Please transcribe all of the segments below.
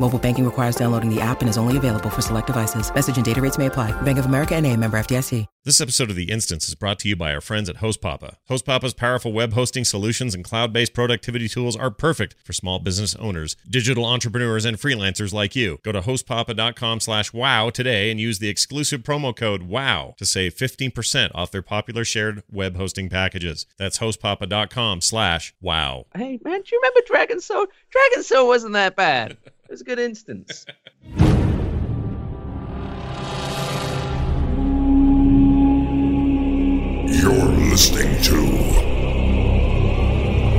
Mobile banking requires downloading the app and is only available for select devices. Message and data rates may apply. Bank of America and a member FDIC. This episode of The Instance is brought to you by our friends at HostPapa. HostPapa's powerful web hosting solutions and cloud-based productivity tools are perfect for small business owners, digital entrepreneurs, and freelancers like you. Go to hostpapa.com slash wow today and use the exclusive promo code WOW to save 15% off their popular shared web hosting packages. That's hostpapa.com slash wow. Hey man, do you remember Dragon Soul? Dragon Soul wasn't that bad. It was a good instance. You're listening to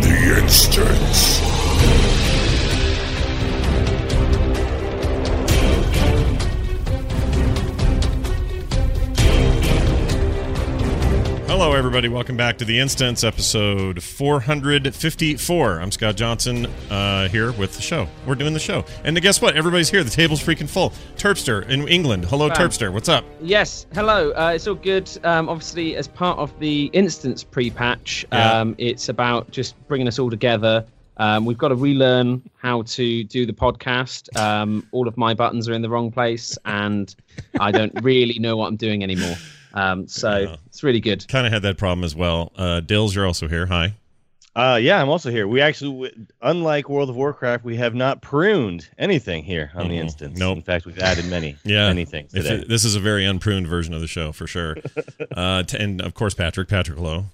The Instance. Hello, everybody. Welcome back to The Instance, episode 454. I'm Scott Johnson uh, here with the show. We're doing the show. And guess what? Everybody's here. The table's freaking full. Terpster in England. Hello. Terpster. What's up? Yes, hello. Uh, it's all good. Um, obviously, as part of the instance pre-patch, Yeah. um, it's about just bringing us all together. Um, we've got to relearn how to do the podcast. Um, all of my buttons are in the wrong place, and I don't really know what I'm doing anymore. Um, so Yeah. it's really good. Kind of had that problem as well. Uh, Dills, you're also here. Hi. Uh, yeah, I'm also here. We actually, w- unlike World of Warcraft, we have not pruned anything here on the Mhm. instance. Nope. In fact, we've added many, Yeah. many things today. it- this is a very unpruned version of the show for sure. uh, t- and of course, Patrick. Patrick Lowe.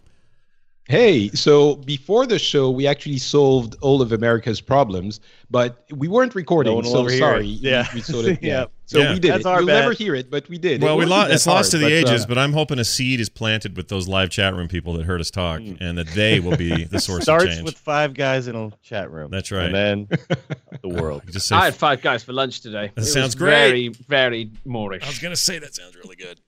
Hey, so before the show, we actually solved all of America's problems, but we weren't recording, No so sorry. it. Yeah. we sort of, yeah. Yeah. So Yeah. we did That's it. our You'll bad. never hear it, but we did. Well, It we wasn't lost. that It's lost to the but, uh, ages, but I'm hoping a seed is planted with those live chat room people that heard us talk, and that they will be the source of Starts change. with five guys in a chat room. That's right. And then the world. Just say I had five guys for lunch today. That It sounds was great. Very, very Moorish. I was gonna say that sounds really good.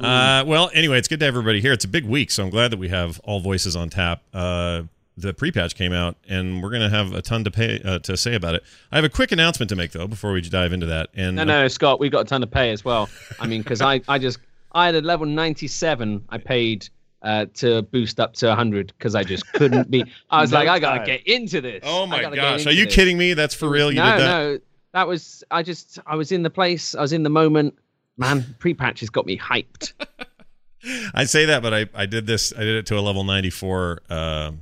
Uh, well, anyway, it's good to have everybody here. It's a big week, so I'm glad that we have all voices on tap. Uh, the pre-patch came out, and we're gonna have a ton to pay uh, to say about it. I have a quick announcement to make though before we dive into that. And No, no, Scott, we got a ton to pay as well. I mean, because I, I just, I had a level 97. I paid uh, to boost up to 100 because I just couldn't be. I was No like, I gotta time. get into this. oh my gosh, are you this. kidding me? That's for real. You no, did that? no, that was. I just, I was in the place. I was in the moment. Man, pre-patch has got me hyped. I say that, but I, I did this. I did it to a level 94 uh,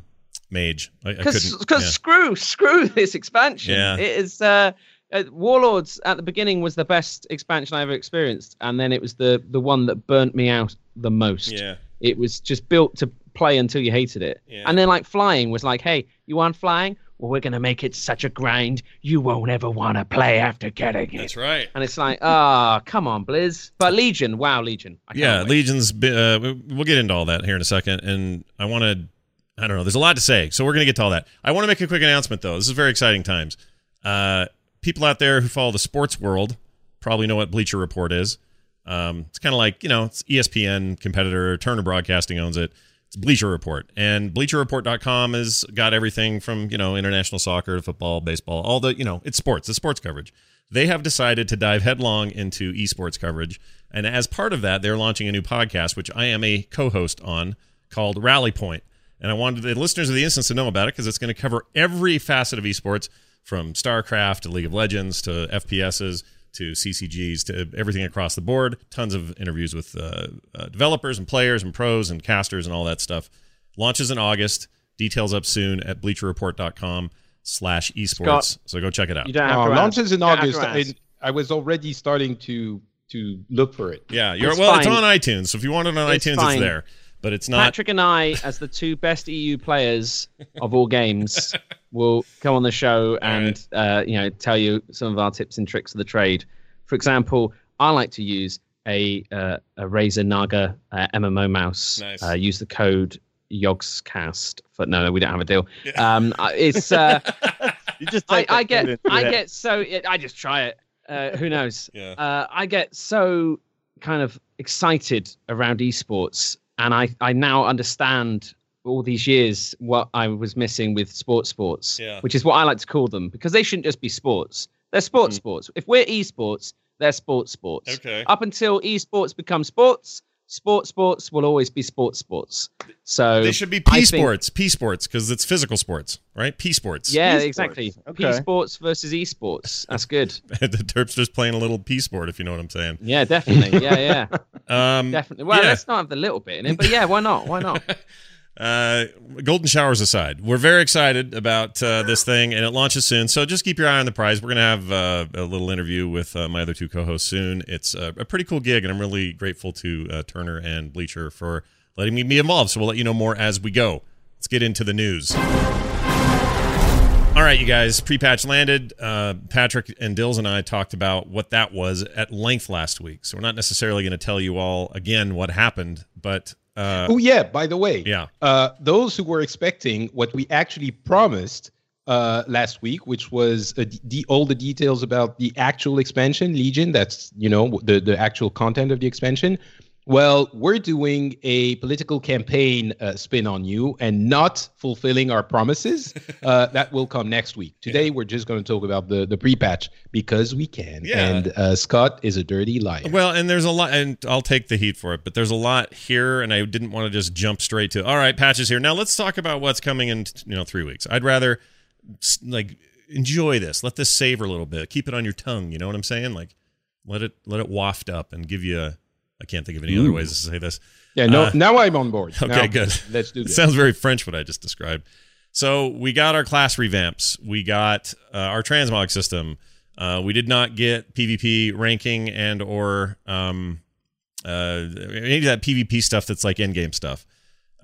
mage. I, I Because couldn't. because yeah. screw screw this expansion. Yeah. It is uh, uh, Warlords at the beginning was the best expansion I ever experienced, and then it was the the one that burnt me out the most. Yeah. It was just built to play until you hated it. Yeah. And then like flying was like, hey, you want flying? Well, we're gonna make it such a grind you won't ever want to play after getting it. That's right. And it's like, ah, come on, Blizz. But Legion, wow, Legion. I Yeah, wait. Legion's. Uh, we- we'll get into all that here in a second, and I want to. I don't know. There's a lot to say, so we're gonna get to all that. I want to make a quick announcement though. This is very exciting times. Uh, people out there who follow the sports world probably know what Bleacher Report is. Um, it's kind of like you know, it's ESPN competitor. Turner Broadcasting owns it. It's Bleacher Report, and BleacherReport.com has got everything from you know international soccer to football, baseball, all the you know it's sports, it's sports coverage. They have decided to dive headlong into esports coverage, and as part of that, they're launching a new podcast, which I am a co-host on, called Rally Point. And I wanted the listeners of the instance to know about it because it's going to cover every facet of esports, from StarCraft to League of Legends to FPSs to CCGs to everything across the board. Tons of interviews with uh, uh, developers and players and pros and casters and all that stuff. Launches in August. Details up soon at bleacherreport.com slash esports. Scott, so go check it out. You don't have Uh, to ask. launches in You have August. to I was already starting to to look for it. Yeah, you're It's well. It's on iTunes, so if you want it on It's iTunes, fine. it's there. But it's not. Patrick and I, as the two best EU players of all games, will come on the show and uh, you know tell you some of our tips and tricks of the trade. For example, I like to use a uh, a Razer Naga uh, MMO mouse. Nice. Uh, use the code Yogscast. For no, no, we don't have a deal. Um, uh, it's uh, You just I, I get code I that. get so it, I just try it. Uh, who knows? Yeah. Uh, I get so kind of excited around esports, and I I now understand all these years what I was missing with sports sports, Yeah. which is what I like to call them because they shouldn't just be sports. They're sports Mm. sports. If we're esports, they're sports sports. Okay. Up until esports become sports, sports sports will always be sports sports. So They should be I P think- sports, P sports, because it's physical sports, right? P sports. Yeah, Esports. exactly. Okay. P sports versus esports. That's good. the Terpster's playing a little P sport, if you know what I'm saying. Yeah, definitely. Yeah, yeah, Um, definitely. Well, yeah. let's not have the little bit in it, but yeah, why not? Why not? Uh, golden showers aside, we're very excited about uh, this thing, and it launches soon. So just keep your eye on the prize. We're gonna have uh, a little interview with uh, my other two co-hosts soon. It's uh, a pretty cool gig, and I'm really grateful to uh, Turner and Bleacher for letting me be involved. So we'll let you know more as we go. Let's get into the news. All right, you guys, pre-patch landed. Uh, Patrick and Dills and I talked about what that was at length last week. So we're not necessarily going to tell you all again what happened, but uh, oh yeah, by the way, yeah, uh, those who were expecting what we actually promised uh, last week, which was uh, the, all the details about the actual expansion, Legion. That's you know the the actual content of the expansion. Well, we're doing a political campaign uh, spin on you and not fulfilling our promises. Uh, that will come next week. Today, we're just going to talk about the the pre-patch because we can. Yeah. And uh, Scott is a dirty liar. Well, and there's a lot, and I'll take the heat for it, but there's a lot here, and I didn't want to just jump straight to all right, patches here. Now let's talk about what's coming in, you know, three weeks. I'd rather like enjoy this, let this savor a little bit, keep it on your tongue. You know what I'm saying? Like let it let it waft up and give you. a I can't think of any other ways to say this. yeah, no, uh, now I'm on board. okay, Now, good. Let's do It this. sounds very French what I just described. So we got our class revamps. We got uh, our transmog system. Uh, we did not get PvP ranking and or um, uh, any of that PvP stuff that's like end game stuff.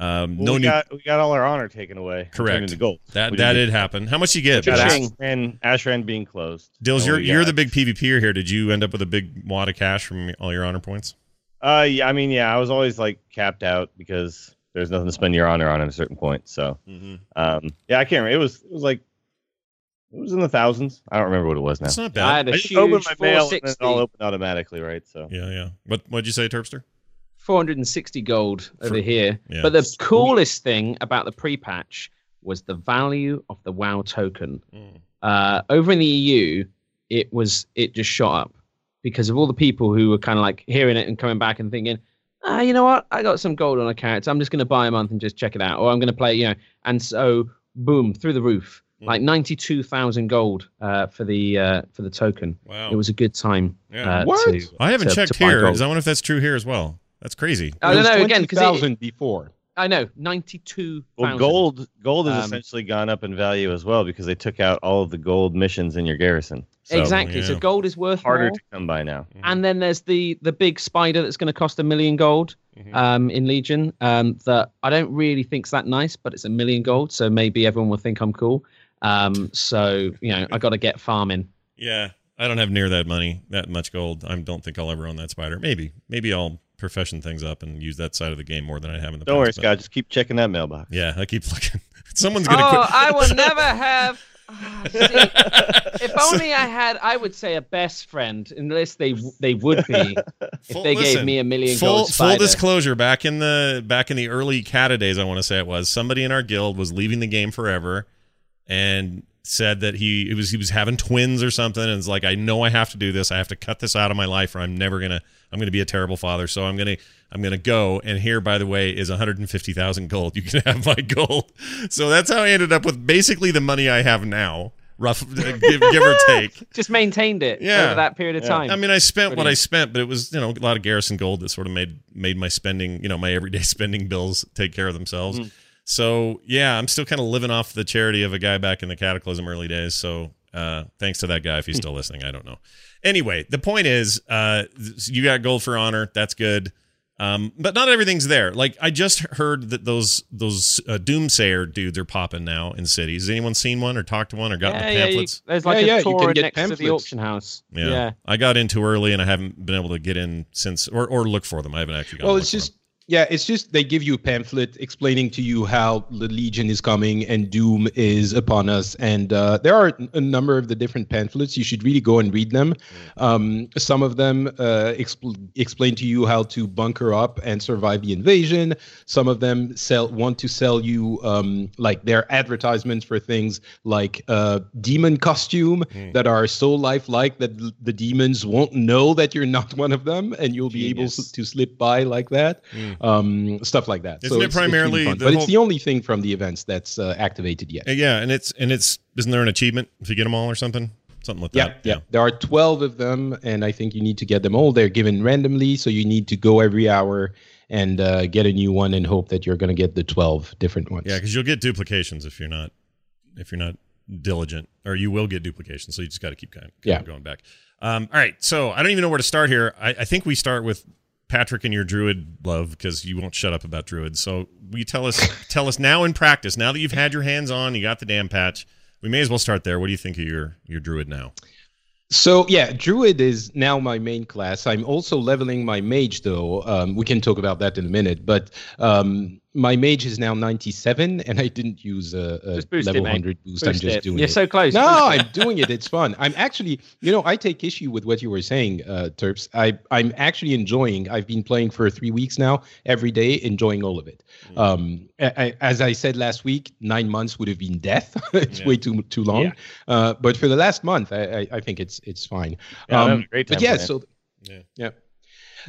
Um, Well, no we new. got we got all our honor taken away. Correct. Into gold. that We that didn't happen. How much you get? get- Ashran, Ashran being closed. Dills, you're you're got- the big PvPer here. Did you end up with a big wad of cash from all your honor points? Uh, yeah, I mean, yeah, I was always like capped out because there's nothing to spend your honor on at a certain point. So, Mm-hmm. um, yeah, I can't remember. It was it was like it was in the thousands. I don't remember what it was now. That's not I bad. had a I just huge opened my mail and then it all opened automatically, right? So Yeah, yeah. What what'd you say, Terpster? 460 gold over For- here. yeah. But the coolest thing about the pre-patch was the value of the WoW token. Mm. Uh, over in the EU, it was it just shot up because of all the people who were kind of like hearing it and coming back and thinking, ah, you know what? I got some gold on a character. I'm just going to buy a month and just check it out, or I'm going to play, you know. And so, boom, through the roof, Mm. like 92,000 gold uh, for the uh, for the token. Wow. It was a good time. Yeah. Uh, What? To, I haven't to- checked to here. gold. I wonder if that's true here as well. That's crazy. I don't know again because 20,000 before. I know 92,000. well, gold gold has Um, essentially gone up in value as well because they took out all of the gold missions in your garrison. So exactly. So gold is worth harder more. to come by now. And then there's the the big spider that's going to cost a million gold Mhm. um, in Legion. Um, that I don't really think's that nice, but it's a million gold, so maybe everyone will think I'm cool. Um, so you know, I got to get farming. Yeah, I don't have near that money, that much gold. I don't think I'll ever own that spider. Maybe, maybe I'll profession things up and use that side of the game more than I have in the Don't worry, past. but- Scott. Just keep checking that mailbox. Yeah, I keep looking. Someone's gonna Oh, quit. I will never have. Ah, see, if only I had, I would say a best friend, unless they they would be if Full- they gave listen, me a million full gold full disclosure. Back in the back in the early Cata days, I want to say it was somebody in our guild was leaving the game forever, and said that he it was he was having twins or something, and it's like I know I have to do this. I have to cut this out of my life, or I'm never gonna I'm gonna be a terrible father. So I'm gonna I'm gonna go. And here, by the way, is 150,000 gold. You can have my gold. So that's how I ended up with basically the money I have now. Rough, give, give or take. Just maintained it Yeah. over that period of Yeah. time. I mean, I spent what I spent, but it was you know a lot of garrison gold that sort of made made my spending, you know, my everyday spending bills take care of themselves. Mm. So yeah, I'm still kind of living off the charity of a guy back in the Cataclysm early days. So uh, thanks to that guy if he's still listening. I don't know. Anyway, the point is, uh, you got gold for honor. That's good. Um, but not everything's there. Like I just heard that those those uh, doomsayer dudes are popping now in cities. Has anyone seen one or talked to one or gotten yeah, the yeah, you, pamphlets? there's like Yeah, yeah, a you tour can get next to the auction house. Yeah. yeah. I got in too early and I haven't been able to get in since or, or look for them. I haven't actually gone Well, it's look just Yeah, it's just they give you a pamphlet explaining to you how the Legion is coming and Doom is upon us. And uh, there are a number of the different pamphlets. You should really go and read them. Um, some of them uh, expl- explain to you how to bunker up and survive the invasion. Some of them sell want to sell you um, like their advertisements for things like uh, demon costume that are so lifelike that l- the demons won't know that you're not one of them, and you'll be able to slip by like that um, stuff like that. Isn't it it's- it's primarily the but whole- it's the only thing from the events that's uh, activated yet. Yeah, and it's and it's isn't there an achievement if you get them all or something? Something like Yeah, that. yeah. yeah. There are 12 of them, and I think you need to get them all. They're given randomly, so you need to go every hour and uh, get a new one and hope that you're going to get the 12 different ones. Yeah, because you'll get duplications if you're not if you're not diligent, or you will get duplications. So you just got to keep kind of, Yeah. going back. Um, all right, so I don't even know where to start here. I, I think we start with Patrick and your druid love because you won't shut up about druids. So we tell us tell us now in practice. Now that you've had your hands on, you got the damn patch. We may as well start there. What do you think of your your druid now? So yeah, druid is now my main class. I'm also leveling my mage though. Um, we can talk about that in a minute. But um, my mage is now 97, and I didn't use a, a boost level it, 100 boost. I'm Boost just it. doing You're it. so close. No, I'm doing it. It's fun. I'm actually, you know, I take issue with what you were saying, uh, Terps. I, I'm actually enjoying. I've been playing for three weeks now, every day, enjoying all of it. Mm. Um, I, I- as I said last week, nine months would have been death. it's Yeah. way too too long. Yeah. Uh, but for the last month, I, I, I think it's it's fine. Yeah, um, great but yeah, so Yeah. yeah.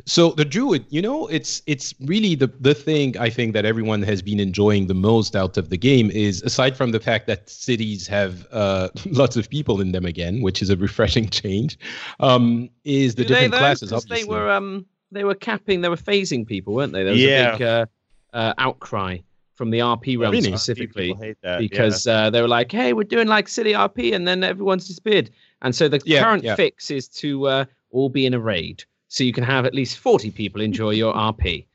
So the druid, you know, it's it's really the the thing I think that everyone has been enjoying the most out of the game is aside from the fact that cities have uh, lots of people in them again, which is a refreshing change, um, is the Do they, different though? classes. 'Cause Obviously, They were um they were capping, they were phasing people, weren't they? There was Yeah. a big uh, uh, outcry from the RP realm Really? specifically People hate yeah. because uh, they were like, "Hey, we're doing like city RP," and then everyone's disappeared. And so the Yeah, current yeah. fix is to uh, all be in a raid, so you can have at least forty people enjoy your RP.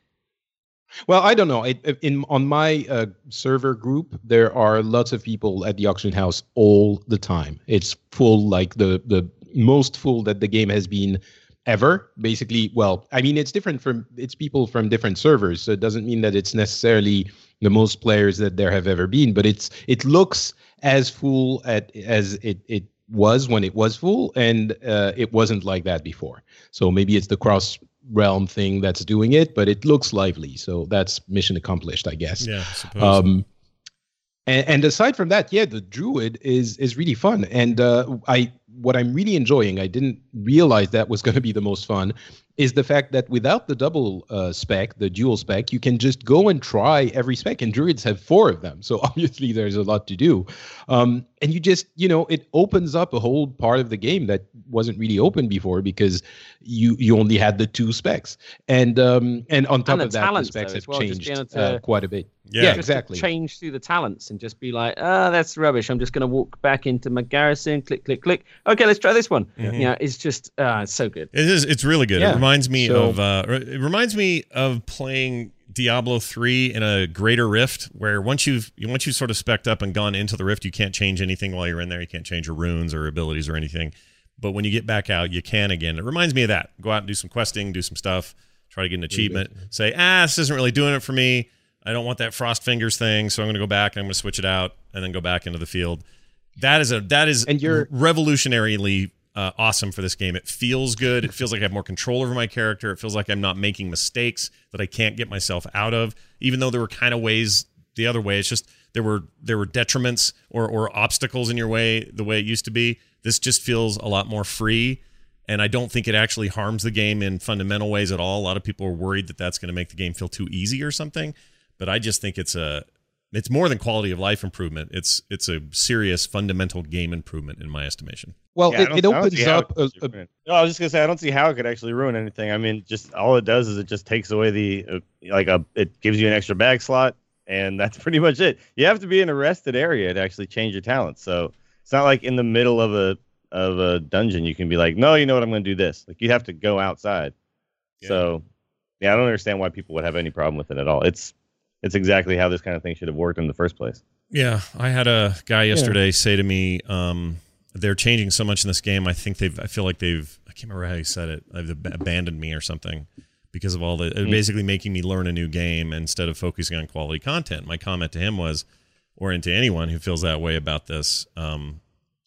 Well, I don't know. It- in on my uh, server group, there are lots of people at the auction house all the time. It's full, like the the most full that the game has been ever. Basically, well, I mean, it's different from it's people from different servers, so it doesn't mean that it's necessarily the most players that there have ever been. But it's it looks as full at as it it was when it was full, and uh, it wasn't like that before. So maybe it's the cross realm thing that's doing it, but it looks lively. So that's mission accomplished, I guess. Yeah, I. Um, and, and aside from that, yeah, the druid is is really fun. And uh, I what I'm really enjoying, I didn't realize that was going to be the most fun, is the fact that without the double uh, spec, the dual spec, you can just go and try every spec. And druids have four of them, so obviously there's a lot to do. Um, and you just, you know, it opens up a whole part of the game that wasn't really open before because you you only had the two specs. And um, and on top the of that, the talents, specs though, have well, changed to- uh, quite a bit. Yeah. yeah Just Just to exactly. change through the talents and just be like, "Ah, that's rubbish. I'm just going to walk back into my garrison. Click, click, click. Okay, let's try this one." Mhm. You know, it's just uh, it's so good. It is. It's really good. It reminds me So- of. Uh, it reminds me of playing Diablo three in a Greater Rift, where once you've once you've sort of specked up and gone into the Rift, you can't change anything while you're in there. You can't change your runes or abilities or anything. But when you get back out, you can again. It reminds me of that. Go out and do some questing, do some stuff, try to get an achievement. Say, ah, this isn't really doing it for me. I don't want that frost fingers thing, so I'm going to go back and I'm going to switch it out and then go back into the field. That is a that is And you're- revolutionarily uh, awesome for this game. It feels good. It feels like I have more control over my character. It feels like I'm not making mistakes that I can't get myself out of. Even though there were kind of ways the other way, it's just there were there were detriments or or obstacles in your way the way it used to be. This just feels a lot more free. And I don't think it actually harms the game in fundamental ways at all. A lot of people are worried that that's going to make the game feel too easy or something. But I just think it's a it's more than quality of life improvement. It's it's a serious fundamental game improvement in my estimation. Well, Yeah, it, it opens up it a, a. No, I was just gonna say I don't see how it could actually ruin anything. I mean, just all it does is it just takes away the uh, like a it gives you an extra bag slot, and that's pretty much it. You have to be in a rested area to actually change your talents. So it's not like in the middle of a of a dungeon you can be like, no, you know what, I'm gonna do this. Like you have to go outside. Yeah. So yeah, I don't understand why people would have any problem with it at all. It's it's exactly how this kind of thing should have worked in the first place. Yeah, I had a guy yesterday say to me, um, "They're changing so much in this game. I think they've. I feel like they've. I can't remember how he said it. They've abandoned me or something." because of all the Mm. basically making me learn a new game instead of focusing on quality content. My comment to him was, or into anyone who feels that way about this, um,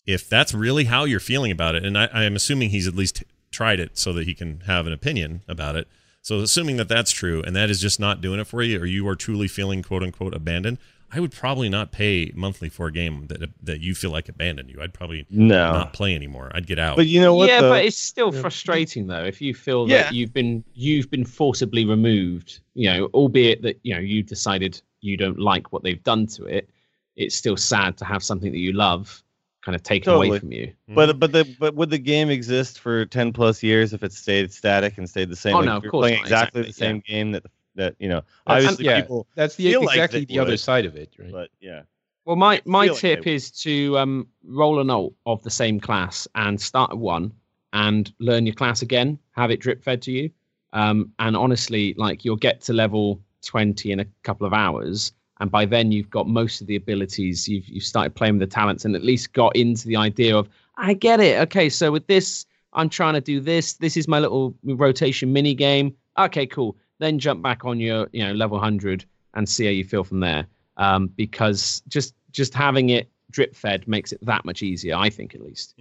if that's really how you're feeling about it, and I, I am assuming he's at least tried it so that he can have an opinion about it. So assuming that that's true, and that is just not doing it for you, or you are truly feeling quote unquote abandoned, I would probably not pay monthly for a game that that you feel like abandoned you. I'd probably No, not play anymore. I'd get out. but you know what? yeah, though? but it's still frustrating though if you feel Yeah. that you've been you've been forcibly removed. You know, albeit that you know you decided you don't like what they've done to it. It's still sad to have something that you love kind of taken Totally. away from you. But but the but would the game exist for ten plus years if it stayed static and stayed the same? Oh, Like, no, of you're course playing not, exactly, exactly, the same game that that you know. That's- Obviously, yeah, people. that's the feel like exactly they the other side of it, right? But yeah, Well, my my feel like tip is to um, roll an alt of the same class and start at one and learn your class again. Have it drip fed to you, um, and honestly, like you'll get to level twenty in a couple of hours, and by then you've got most of the abilities. You've you've started playing with the talents, and at least got into the idea of I get it. Okay, so with this, I'm trying to do this. This is my little rotation mini game. Okay, cool. Then jump back on your you know level hundred and see how you feel from there um, because just just having it drip fed makes it that much easier. I think at least.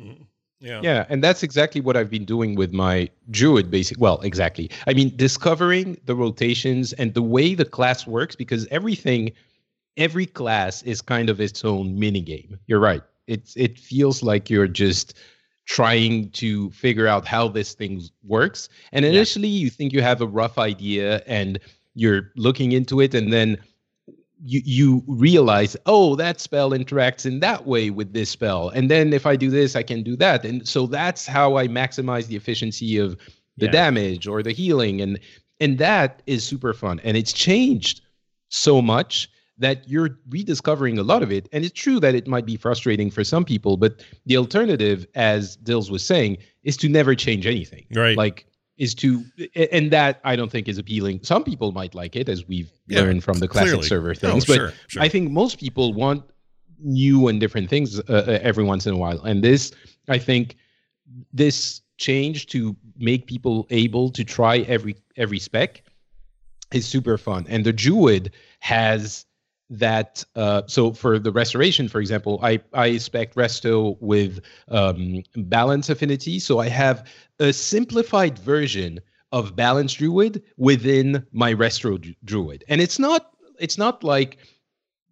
yeah. Yeah, and that's exactly what I've been doing with my druid basic. Well, exactly. I mean, discovering the rotations and the way the class works because everything every class is kind of its own mini game. You're right. It's it feels like you're just trying to figure out how this thing works. And initially you think you have a rough idea and you're looking into it and then you you realize oh that spell interacts in that way with this spell and then if i do this i can do that and so that's how i maximize the efficiency of the Yeah. damage or the healing and and that is super fun and it's changed so much that you're rediscovering a lot of it and it's true that it might be frustrating for some people but the alternative as dills was saying is to never change anything Right. like is to and that i don't think is appealing some people might like it as we've Yeah, learned from the classic clearly. server Oh, things but sure, sure. I think most people want new and different things uh, uh, every once in a while, and this, I think, this change to make people able to try every every spec is super fun. And the Druid has that. Uh, so for the restoration, for example, I I spec Resto with um, balance affinity, so I have a simplified version of balance druid within my resto Dru- druid. And it's not it's not like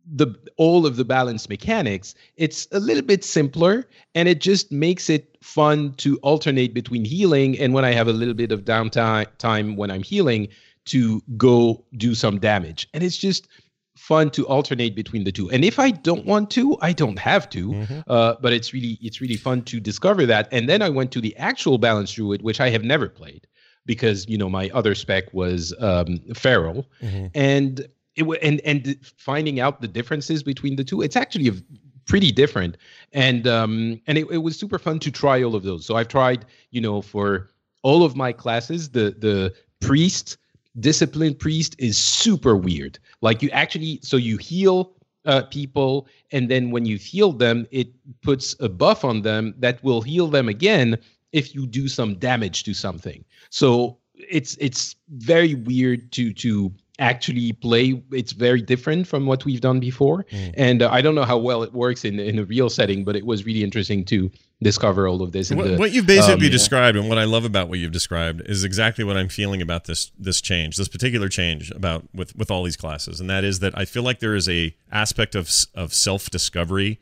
the all of the balance mechanics. It's a little bit simpler and it just makes it fun to alternate between healing and when i have a little bit of downtime time when i'm healing to go do some damage. And it's just fun to alternate between the two. And if i don't want to i don't have to Mm-hmm. uh, but it's really it's really fun to discover that. And then i went to the actual balance druid which i have never played because you know my other spec was um, feral. Mhm. and it wa- and and finding out the differences between the two it's actually a, pretty different. And um and it, it was super fun to try all of those. So i've tried you know for all of my classes the the priest disciplined priest is super weird. Like you actually so you heal uh, people and then when you heal them it puts a buff on them that will heal them again if you do some damage to something. So it's it's very weird to to actually play it's very different from what we've done before. And uh, i don't know how well it works in in a real setting but it was really interesting to discover all of this What, the, what you've basically um, described and what I love about what you've described is exactly what I'm feeling about this this change, this particular change about with with all these classes, and that is that I feel like there is a aspect of of self discovery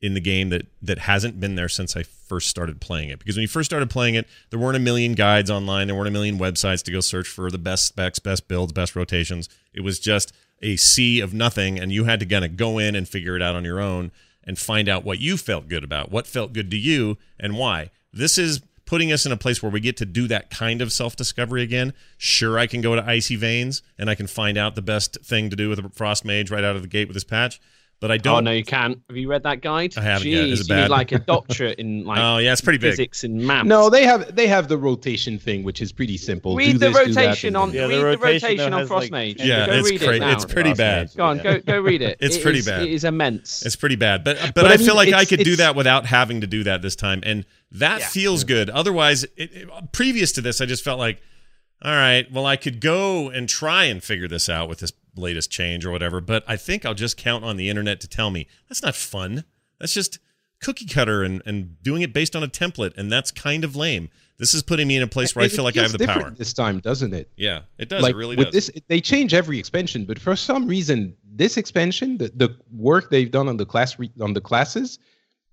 in the game that that hasn't been there since I first started playing it. Because when you first started playing it, there weren't a million guides online, there weren't a million websites to go search for the best specs, best builds, best rotations. It was just a sea of nothing, and you had to kind of go in and figure it out on your own and find out what you felt good about, what felt good to you, and why. This is putting us in a place where we get to do that kind of self discovery again. Sure, I can go to Icy Veins and I can find out the best thing to do with a Frost Mage right out of the gate with this patch, but I Oh don't. Oh no, you can't. Have you read that guide? I haven't yet. Is Jeez, it you need like a doctorate in like Oh, yeah, it's pretty big. physics and math. no they have they have the rotation thing which is pretty simple read Do the this, do that, rotation on Yeah, the read the rotation, rotation on has, Frost like, Mage. Yeah, go it's read cra- it now. it's pretty bad. Mage. Go on, go go read it. It's It pretty is- bad. It is immense. It's pretty bad, but but, But I, I feel like I could do that without having to do that this time, and that feels good. Otherwise, it, it- previous to this, I just felt like all right, well, I could go and try and figure this out with this latest change or whatever, but I think I'll just count on the internet to tell me that's not fun. That's just cookie cutter and, and doing it based on a template, and that's kind of lame. This is putting me in a place where I feel like I have the power. this time, doesn't it? Yeah, it does. like it really with does. this, they change every expansion, but for some reason, this expansion, the, the work they've done on the class re, on the classes,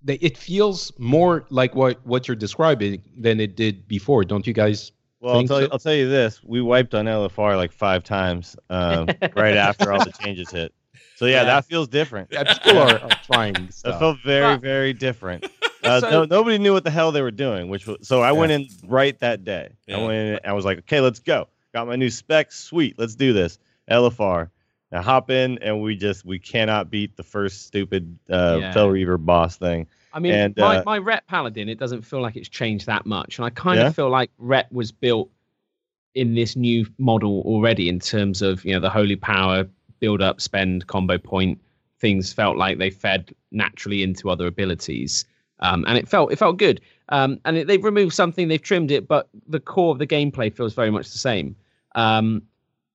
they, it feels more like what what you're describing than it did before. Don't you guys? Well, I'll think tell, you. I'll tell you this: we wiped on LFR like five times um, right after all the changes hit. So yeah, Yeah. that feels different. Yeah, people are, are trying That stuff. felt very, But- very different. Uh, So- no, nobody knew what the hell they were doing, which was so I went in right that day. Yeah. I went in. I was like, okay, let's go. Got my new specs. Sweet, let's do this. LFR. Now hop in, and we just we cannot beat the first stupid uh, Yeah. Fel Reaver boss thing. I mean, And, my, uh, my Ret Paladin, it doesn't feel like it's changed that much. And I kind Yeah? of feel like Ret was built in this new model already in terms of, you know, the holy power, build up, spend, combo point. Things felt like they fed naturally into other abilities. Um, and it felt it felt good. Um, and it, they've removed something, they've trimmed it, but the core of the gameplay feels very much the same. Um,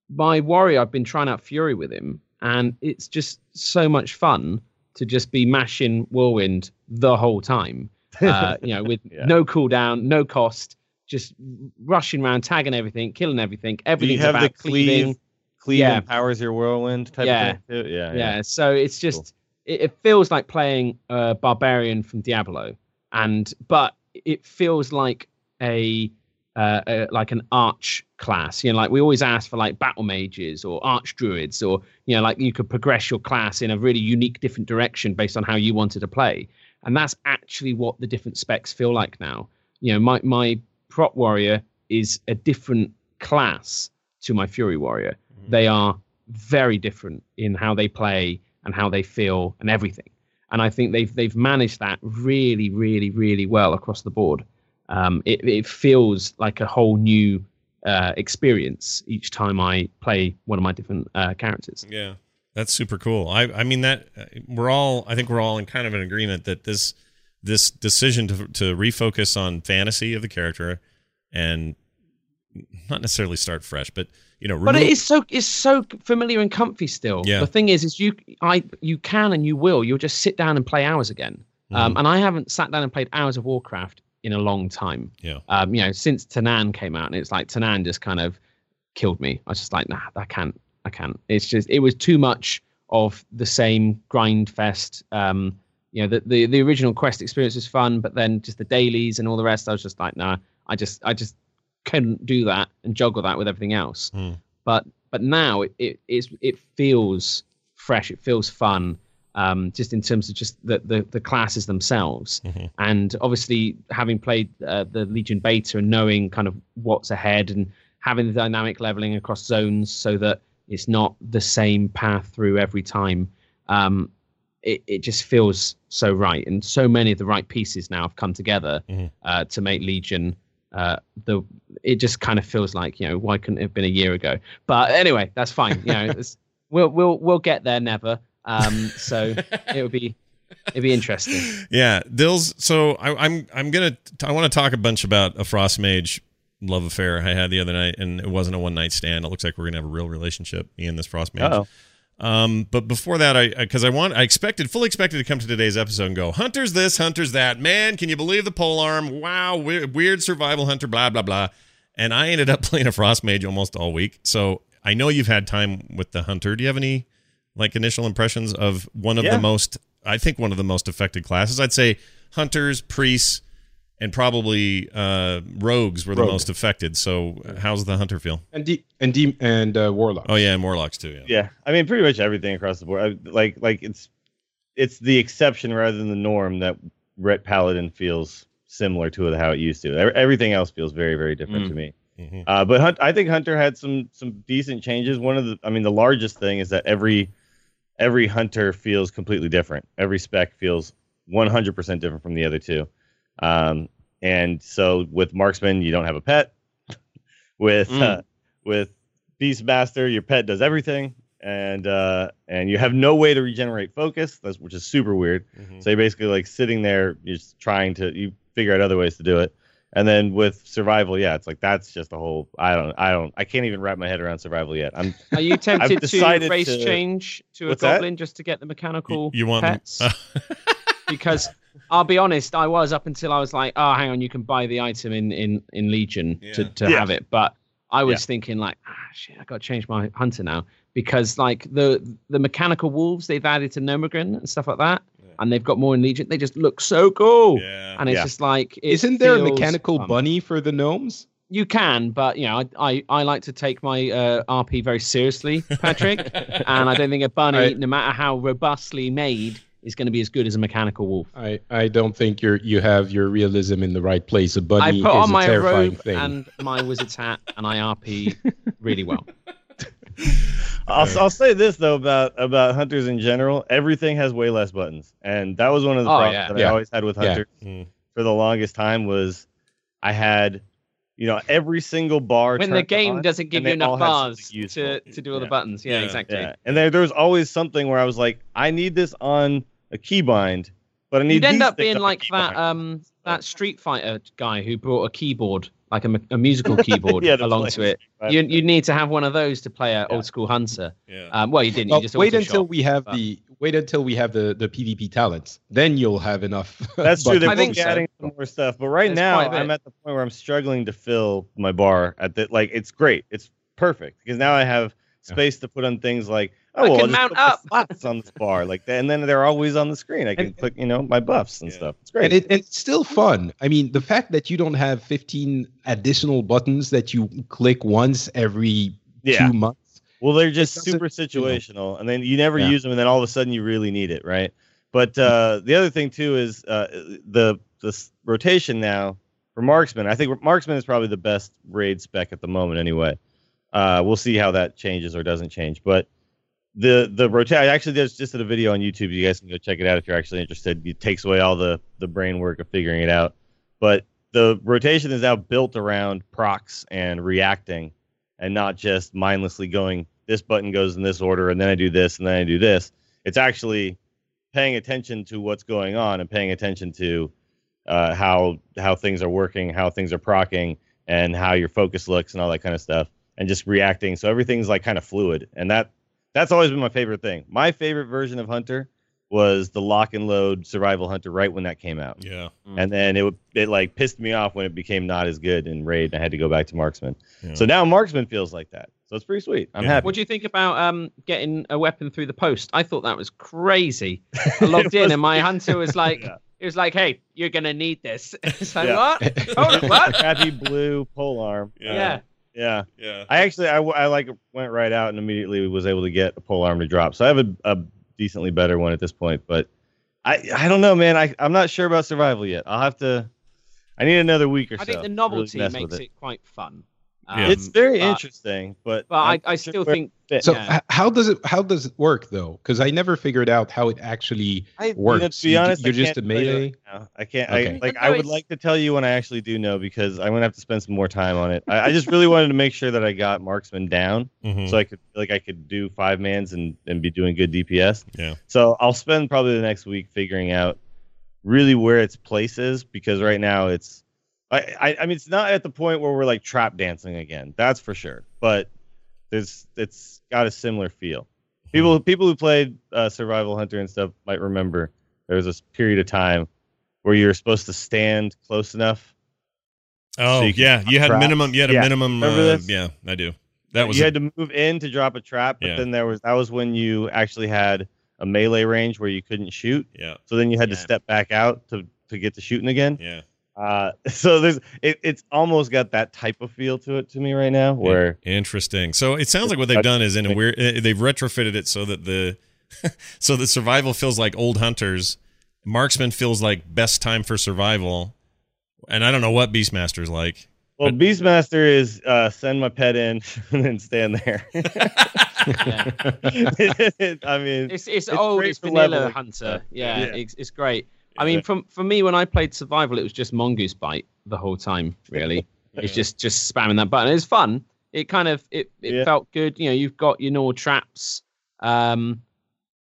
my warrior, I've been trying out Fury with him, and it's just so much fun to just be mashing whirlwind the whole time. Uh, you know, with Yeah. no cooldown, no cost, just rushing around, tagging everything, killing everything. Do you have the cleaving. cleave? Yeah. empowers your whirlwind type Yeah. of thing too. Yeah, Yeah, so it's just it, it feels like playing a barbarian from Diablo, and but it feels like a, uh, a like an arch class. You know, like we always ask for like battle mages or arch druids, or you know, like you could progress your class in a really unique, different direction based on how you wanted to play, and that's actually what the different specs feel like now. You know, my my prot warrior is a different class to my fury warrior. They are very different in how they play and how they feel and everything. And I think they've they've managed that really, really, really well across the board. Um, it it feels like a whole new uh, experience each time I play one of my different uh, characters. Yeah, that's super cool. I I mean that uh, we're all I think we're all in kind of an agreement that this this decision to to refocus on fantasy of the character and not necessarily start fresh, but you know, But it is so it's so familiar and comfy still. Yeah. The thing is, is you I you can and you will you'll just sit down and play hours again. Mm-hmm. Um, and I haven't sat down and played hours of Warcraft in a long time. Yeah. Um, you know, since Tanaan came out, and it's like Tanaan just kind of killed me. I was just like, nah, I can't, I can't. It's just it was too much of the same grind fest. Um, you know, the, the the original quest experience was fun, but then just the dailies and all the rest, I was just like, nah, I just I just couldn't do that and juggle that with everything else. Hmm. But but now it it is it feels fresh. It feels fun. Um, just in terms of just the the, the classes themselves, Mhm. and obviously having played uh, the Legion beta and knowing kind of what's ahead and having the dynamic leveling across zones so that it's not the same path through every time. Um, it, it just feels so right, and so many of the right pieces now have come together Mhm. uh, to make Legion. Uh, the it just kind of feels like you know why couldn't it have been a year ago? But anyway, that's fine. You know, it's, we'll we'll we'll get there. Never. Um, so it would be it'd be interesting. Yeah, Dills. So I, I'm I'm gonna I want to talk a bunch about a frost mage love affair I had the other night, and it wasn't a one night stand. It looks like we're gonna have a real relationship, me and this frost mage. Uh-oh. Um, but before that, I because I, want I expected fully expected to come to today's episode and go hunters this, hunters that. Man, can you believe the pole arm? Wow, weird, weird survival hunter, blah blah blah. And I ended up playing a frost mage almost all week. So I know you've had time with the hunter. Do you have any like initial impressions of one of Yeah. the most? I think one of the most affected classes. I'd say hunters, priests, and probably uh, rogues were the most affected. So how's the hunter feel? and de- and de- and uh, warlock. Oh yeah, and warlocks too. Yeah. Yeah, I mean, pretty much everything across the board. I, like, like it's it's the exception rather than the norm that Ret Paladin feels similar to how it used to. Everything else feels very, very different Mm. to me. Mhm. Uh, but Hunt, I think Hunter had some some decent changes. One of the, I mean, the largest thing is that every every Hunter feels completely different. Every spec feels 100% different from the other two. Um, and so with Marksman, you don't have a pet. with Mm. uh, with Beastmaster, your pet does everything, and uh, and you have no way to regenerate focus, which is super weird. Mhm. So you're basically like sitting there, you're just trying to you figure out other ways to do it. And then with survival, yeah, it's like that's just a whole. I don't, I don't, I can't even wrap my head around survival yet. I'm Are you tempted to race to- change to a What's that? goblin just to get the mechanical You want pets? because I'll be honest, I was up until I was like, oh, hang on, you can buy the item in in in Legion to to Yeah. have it, but I was Yeah. thinking like, ah, shit, I got to change my hunter now because like the the mechanical wolves they've added to Gnomeregan and stuff like that, and they've got more in Legion. They just look so cool, yeah. and it's Yeah. just like, it Isn't there a mechanical fun. bunny for the gnomes? You can, but you know, I I, I like to take my uh, RP very seriously, Patrick, and I don't think a bunny, Right. no matter how robustly made, is going to be as good as a mechanical wolf. I, I don't think you're you have your realism in the right place. A bunny I put is on a my terrifying robe thing. and my wizard's hat, and I RP really well. I'll, I'll say this though about about hunters in general. Everything has way less buttons, and that was one of the Oh, problems yeah. that Yeah. I always had with hunters Mm. for the longest time. Was I had, you know, every single bar. When the game on, doesn't give you enough bars something to, to do all the buttons. Yeah, Yeah. exactly. Yeah, and there, there was always something where I was like, I need this on a keybind, but I need. You'd end up being like that um that Street Fighter guy who brought a keyboard, like a, a musical keyboard, Yeah, along play to it. Street You you need to have one of those to play a Yeah. old school hunter. Yeah. Um, well, you didn't. Well, you just wait until shot. we have but- the wait until we have the the PvP talents. Then you'll have enough. That's true. They're I think probably adding some more stuff, but right There's now quite a bit. I'm at the point where I'm struggling to fill my bar. At the like, it's great. It's perfect because now I have space to put on things like oh, I well, can I'll mount up. slots on this bar like that, and then they're always on the screen. I can And- click, you know, my buffs and Yeah. stuff. It's great. and it, it's still fun. I mean, the fact that you don't have 15 additional buttons that you click once every yeah. two months. Well, they're just doesn't- super situational, and then you never Yeah. use them, and then all of a sudden you really need it, right? But uh, the other thing too is uh, the the rotation now for marksman. I think marksman is probably the best raid spec at the moment, anyway. Uh, we'll see how that changes or doesn't change, but the the rotate. I actually just just did a video on YouTube. You guys can go check it out if you're actually interested. It takes away all the the brain work of figuring it out, but the rotation is now built around procs and reacting and not just mindlessly going this button goes in this order and then I do this and then I do this. It's actually paying attention to what's going on and paying attention to uh, how how things are working, how things are procking, and how your focus looks and all that kind of stuff, and just reacting. So everything's like kind of fluid, and that that's always been my favorite thing. My favorite version of Hunter was the lock and load survival hunter right when that came out Yeah. and then it would it like pissed me off when it became not as good in raid and i had to go back to marksman Yeah. so now marksman feels like that so it's pretty sweet i'm Yeah. happy What do you think about um getting a weapon through the post? I thought that was crazy. I logged It in was and my hunter was like, Yeah. it was like, hey, you're gonna need this. it's like Yeah. what? Oh, what? happy blue pole arm Yeah. Yeah Yeah. i actually I, I like went right out and immediately was able to get a pole arm to drop so i have a, a decently better one at this point but i i don't know man i i'm not sure about survival yet i'll have to i need another week or I so I think the novelty mess makes with it. quite fun. Yeah. it's um, very but- interesting but But I, I'm I not still sure where think it. So Yeah. h- how does it how does it work though? Because I never figured out how it actually I, you know, works. to be you, honest, you're just a tell melee? right. I can't. Okay. I like. I would like to tell you when I actually do know because I'm gonna have to spend some more time on it. I, I just really wanted to make sure that I got marksman down Mhm. so I could like I could do five mans and and be doing good DPS. Yeah. So I'll spend probably the next week figuring out really where its place is because right now it's. I, I I mean it's not at the point where we're like trap dancing again. That's for sure. But there's it's got a similar feel. People people who played uh, Survival Hunter and stuff might remember there was this period of time where you were supposed to stand close enough. Oh So you yeah, you had traps. minimum. You had a minimum. Uh, yeah, I do. That was you a- had to move in to drop a trap, but Yeah. then there was that was when you actually had a melee range where you couldn't shoot. yeah, So then you had to step back out to to get to shooting again. yeah. Uh, so there's it, it's almost got that type of feel to it to me right now where Interesting. So it sounds like what they've done is in a weird. uh, They've retrofitted it so that the so the survival feels like old hunters. Marksman feels like best time for survival, and I don't know what Beastmaster's like. well But- Beastmaster is uh, send my pet in and then stand there. I mean, it's it's, It's old. It's vanilla leveling hunter. Yeah, Yeah. It's, it's great. I mean, from for me when I played survival, it was just mongoose bite the whole time. Really, it's just just spamming that button. It's fun. It kind of it it Yeah. felt good. You know, you've got your normal traps. Um,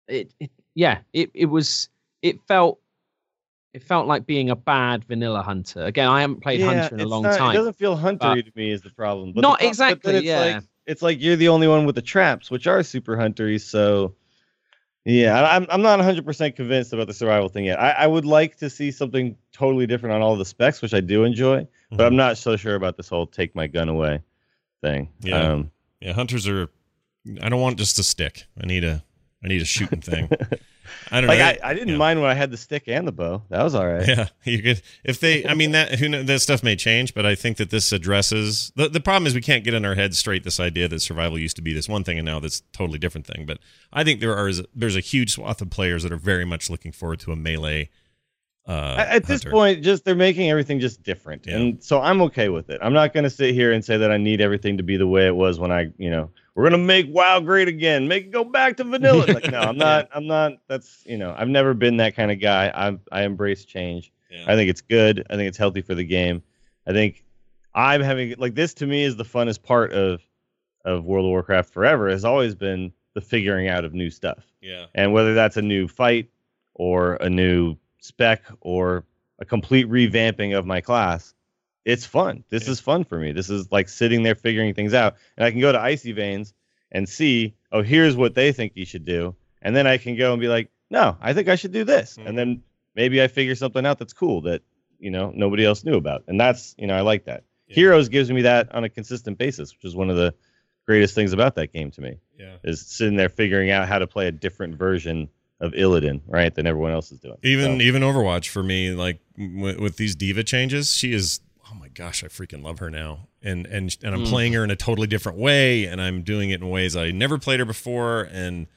it, it yeah, it it was it felt it felt like being a bad vanilla hunter. Again, I haven't played hunter in a long not- time. It doesn't feel huntery to me is the problem. But the Not pro- but exactly, it's yeah. Like, it's like you're the only one with the traps, which are super huntery. So, yeah, I- I'm I'm not 100 percent convinced about the survival thing yet. I, I would like to see something totally different on all the specs, which I do enjoy, but Mhm. I'm not so sure about this whole take my gun away thing. Yeah. Um, Yeah, hunters are. I don't want just a stick. I need a. I need a shooting thing. I don't like know. I, I didn't yeah. mind when I had the stick and the bow. That was all right. Yeah, you could if they. I mean that who kn- that stuff may change, but I think that this addresses the the problem is we can't get in our heads straight this idea that survival used to be this one thing and now that's a totally different thing. But I think there are there's a huge swath of players that are very much looking forward to a melee. Uh, At at this point, just they're making everything just different, Yeah. and so I'm okay with it. I'm not going to sit here and say that I need everything to be the way it was when I, you know, we're going to make WoW great again, make it go back to vanilla. like, no, I'm not. I'm not. That's you know, I've never been that kind of guy. I I embrace change. Yeah. I think it's good. I think it's healthy for the game. I think I'm having like this to me is the funnest part of of World of Warcraft forever has always been the figuring out of new stuff yeah, and whether that's a new fight or a new spec or a complete revamping of my class it's fun this Yeah. is fun for me this is like sitting there figuring things out and i can go to icy veins and see oh here's what they think you should do and then i can go and be like no i think i should do this Mhm. and then maybe i figure something out that's cool that you know nobody else knew about and that's you know i like that Yeah. heroes gives me that on a consistent basis which is one of the greatest things about that game to me yeah. is sitting there figuring out how to play a different version of Illidan, right, than everyone else is doing. Even So, even Overwatch for me, like w- with these D.Va changes, she is. Oh my gosh, I freaking love her now, and and and I'm Mm. playing her in a totally different way, and I'm doing it in ways I never played her before. And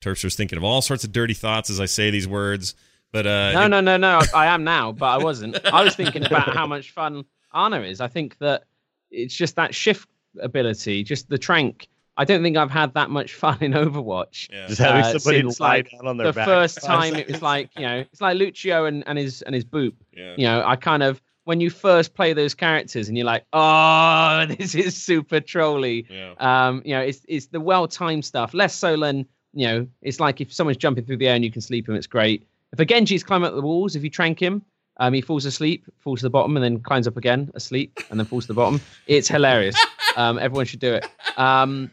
Terpster's thinking of all sorts of dirty thoughts as I say these words, but uh, No, it- no, no, no. I am now, but I wasn't. I was thinking about how much fun Ana is. I think that it's just that shift ability, just the trank. I don't think I've had that much fun in Overwatch. yeah. just having uh, somebody since, lie like, down on their The back. first time it was like, you know, it's like Lucio and, and his and his boop. yeah. You know, I kind of when you first play those characters and you're like, oh, this is super trolly. yeah. Um, you know, it's it's the well timed stuff. Less so than you know, it's like if someone's jumping through the air and you can sleep him, it's great. If a Genji's climbing up the walls, if you trank him, um, he falls asleep, falls to the bottom, and then climbs up again, asleep, and then falls to the bottom. It's hilarious. Um, everyone should do it. Um,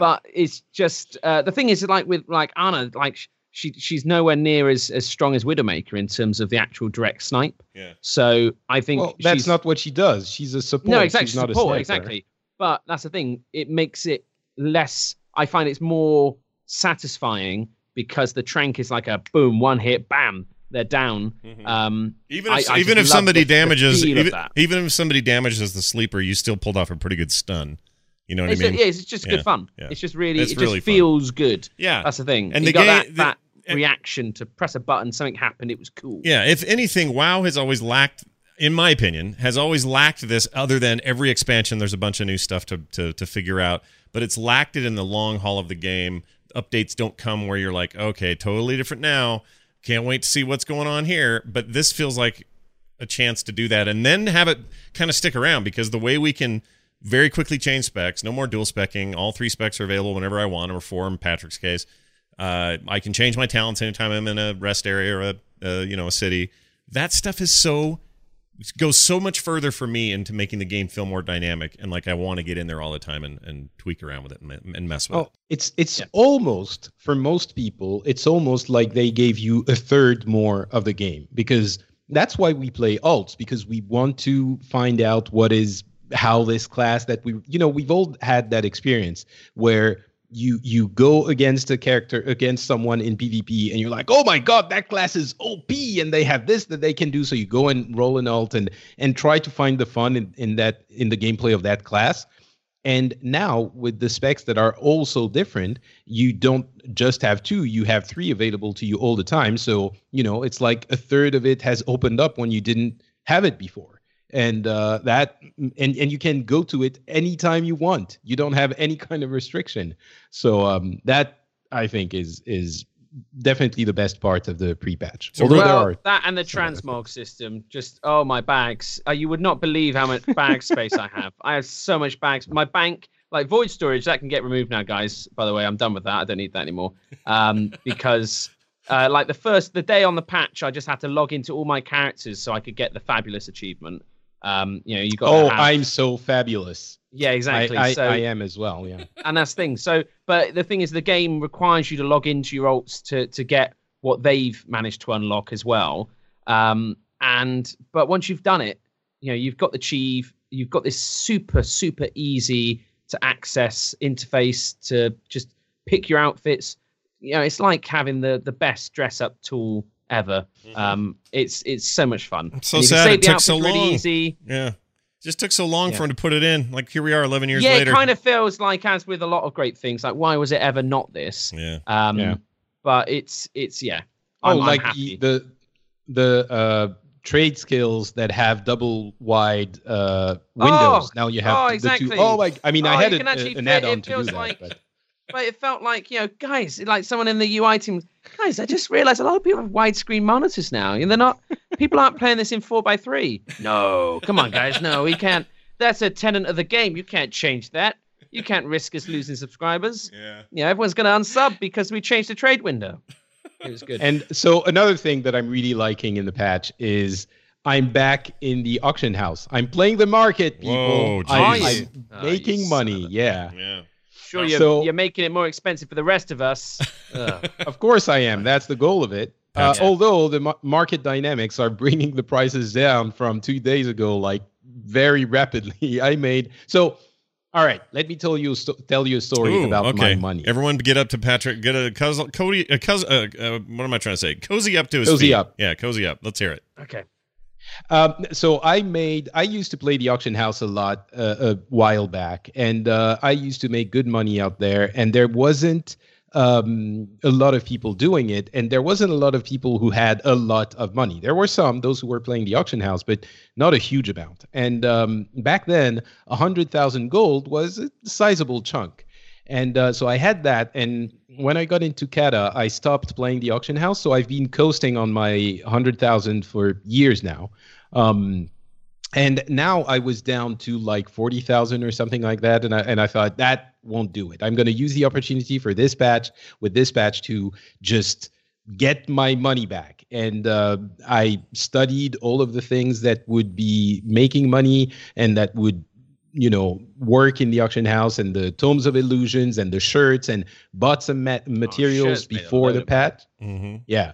but it's just uh, the thing is like with like Ana, like she she's nowhere near as as strong as Widowmaker in terms of the actual direct snipe. Yeah. So I think Well, that's she's- not what she does. She's a support. no, exactly. She's not a support, sniper. exactly. But that's the thing. It makes it less. I find it's more satisfying because the trank is like a boom, one hit, bam, they're down. Mhm. Um, Even if I even if somebody the- the damages feel of even, even if somebody damages the sleeper, you still pulled off a pretty good stun. You know what it's, I mean? yeah, it's just Yeah, good fun. yeah. It's just really, It's it really just fun. feels good. Yeah. That's the thing. And you the got game- that, the- that and- reaction to press a button, something happened, it was cool. Yeah, if anything, WoW has always lacked, in my opinion, has always lacked this. Other than every expansion, there's a bunch of new stuff to to, to figure out, but it's lacked it in the long haul of the game. Updates don't come where you're like, okay, totally different now. Can't wait to see what's going on here. But this feels like a chance to do that, and then have it kind of stick around because the way we can very quickly change specs, no more dual specking. All three specs are available whenever I want, or four in Patrick's case. Uh, I can change my talents anytime I'm in a rest area or a, uh, you know a city. That stuff is so goes so much further for me into making the game feel more dynamic and like I want to get in there all the time and, and tweak around with it and, and mess with Oh, it. it's it's almost for most people, it's almost like they gave you a third more of the game because that's why we play alts because we want to find out what is how this class that we you know we've all had that experience where you you go against a character against someone in PvP and you're like oh my god that class is OP and they have this that they can do so you go and roll an alt and and try to find the fun in, in that in the gameplay of that class and now with the specs that are also different, you don't just have two, you have three available to you all the time. So, you know, it's like a third of it has opened up when you didn't have it before. And uh, that and and you can go to it anytime you want. You don't have any kind of restriction. So um, that I think is is definitely the best part of the pre-patch. So Although there well, are that and the transmog system. Just oh my bags! Uh, you would not believe how much bag space I have. I have so much bags. My bank, like void storage, that can get removed now, guys. By the way, I'm done with that. I don't need that anymore. Um, because Uh, like the first, the day on the patch, I just had to log into all my characters so I could get the fabulous achievement. Um, you know, you got. Oh, have, I'm so fabulous. yeah, exactly. I, I, so, I am as well. Yeah. and that's the thing. So, but the thing is, the game requires you to log into your alts to to get what they've managed to unlock as well. Um, and but once you've done it, you know, you've got the chief, you've got this super super easy to access interface to just pick your outfits. You know, it's like having the the best dress up tool ever. Um, it's it's so much fun. Mm-hmm. so And you sad it took so outfits really long. easy. Yeah. Just took so long Yeah. for him to put it in. Like here we are 11 years yeah, later. it kind of feels like as with a lot of great things, like why was it ever not this? Yeah. Um, Yeah. But it's it's yeah. Oh, I'm, I'm like happy. the the uh, trade skills that have double wide uh, windows. Oh, now you have oh, the exactly. two oh my! I mean, Oh, I had you a, an add-on it to do feels that. like- but but it felt like you know, guys, like someone in the UI team. Guys, I just realized a lot of people have widescreen monitors now, and they're not. people aren't playing this in four by three. No, come on, guys, no, we can't. That's a tenant of the game. You can't change that. You can't risk us losing subscribers. Yeah. You know, everyone's going to unsub because we changed the trade window. It was good. And so another thing that I'm really liking in the patch is I'm back in the auction house. I'm playing the market, people. Whoa, I'm. I'm Oh, making money. Yeah, Yeah. Sure, you're, so- you're making it more expensive for the rest of us. Of course I am. That's the goal of it. Uh, Gotcha. Although the ma- market dynamics are bringing the prices down from two days ago, like very rapidly. I made so. All right, let me tell you a sto- tell you a story Ooh, about okay. my money. Everyone get up to Patrick. Get a cuz Cody a cuz uh, uh, what am I trying to say? Cozy up to his Cozy feet. up. Yeah, cozy up. Let's hear it. okay. Um, so I made I used to play the auction house a lot uh, a while back, and uh, I used to make good money out there. And there wasn't um, a lot of people doing it, and there wasn't a lot of people who had a lot of money. There were some those who were playing the auction house, but not a huge amount. And um, back then, a hundred thousand gold was a sizable chunk. And uh, so I had that. And when I got into Cata, I stopped playing the auction house. So I've been coasting on my 100,000 for years now. Um, and now I was down to like 40,000 or something like that. And I, and I thought that won't do it. I'm going to use the opportunity for this patch with this patch to just get my money back. And uh, I studied all of the things that would be making money and that would you know work in the auction house and the tomes of illusions and the shirts and bought some ma- materials shirts made a before the patch Mm-hmm. yeah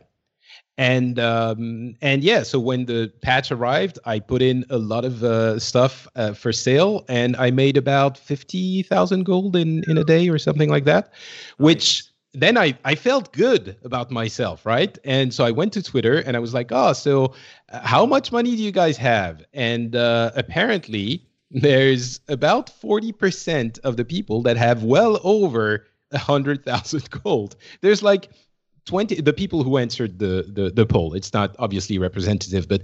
and um and yeah so when the patch arrived i put in a lot of uh, stuff uh, for sale and i made about 50000 gold in in a day or something like that which then I, I felt good about myself, right? And so I went to Twitter and I was like, oh, so uh, how much money do you guys have? And uh, apparently, there's about 40% of the people that have well over a 100,000 gold. There's like 20 the people who answered the, the the poll it's not obviously representative but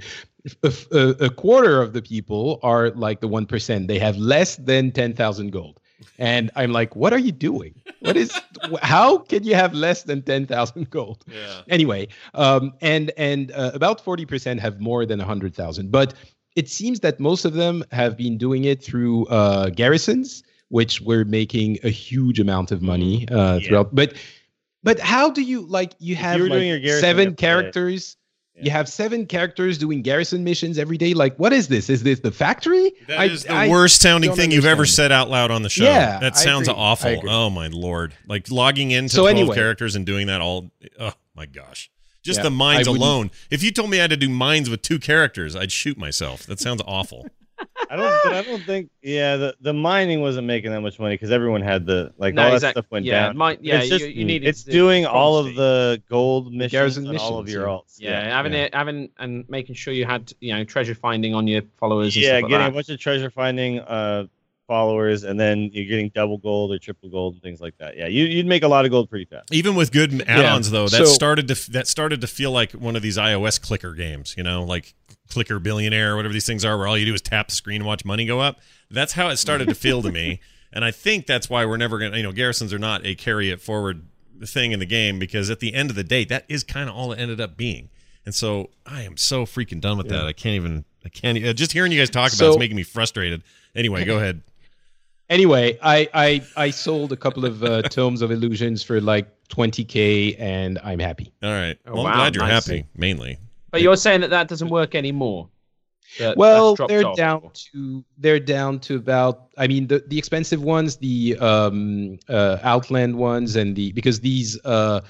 a, a, a quarter of the people are like the 1% they have less than 10,000 gold. And i'm like what are you doing? What is how can you have less than 10,000 gold? Yeah. anyway um and and uh, about 40% have more than 100,000 but it seems that most of them have been doing it through uh garrisons which were making a huge amount of money uh Yeah. throughout but but how do you like you have like garrison, seven have to play characters you have seven characters doing garrison missions every day like what is this is this the factory That is I- the I worst sounding thing you've ever said out loud on the show. Yeah, that sounds awful. Oh my lord! Like logging into So 12 anyway. characters and doing that all. Oh my gosh! Just Yeah, the mines alone. If you told me I had to do mines with two characters, I'd shoot myself. That sounds awful. I don't, but I don't think. Yeah, the, the mining wasn't making that much money because everyone had the like No, all that stuff went yeah, down. mine- yeah, it's you- just you needed it's the doing all of the gold missions garrison and all of missions, your yeah. alts. Yeah, having yeah. it, having and making sure you had you know treasure finding on your followers. And yeah, stuff like getting that. a bunch of treasure finding uh followers, and then you're getting double gold or triple gold and things like that. Yeah, you you'd make a lot of gold pretty fast. Even with good add-ons, though, that So- started to that started to feel like one of these iOS clicker games. You know, like Clicker Billionaire or whatever these things are, where all you do is tap the screen and watch money go up. That's how it started to feel to me, and I think that's why we're never gonna. You know, garrisons are not a carry it forward thing in the game because at the end of the day, that is kind of all it ended up being. And so I am so freaking done with that. I can't even. I can't. Just hearing you guys talk about So- it's making me frustrated. Anyway, go ahead. Anyway, I, I I sold a couple of uh, tomes of illusions for like 20k, and I'm happy. All right. Oh, well, I'm glad you're nice. happy, mainly. But you're saying that that doesn't work anymore. That- well they're off. down to they're down to about i mean the, the expensive ones the um uh outland ones and the because these uh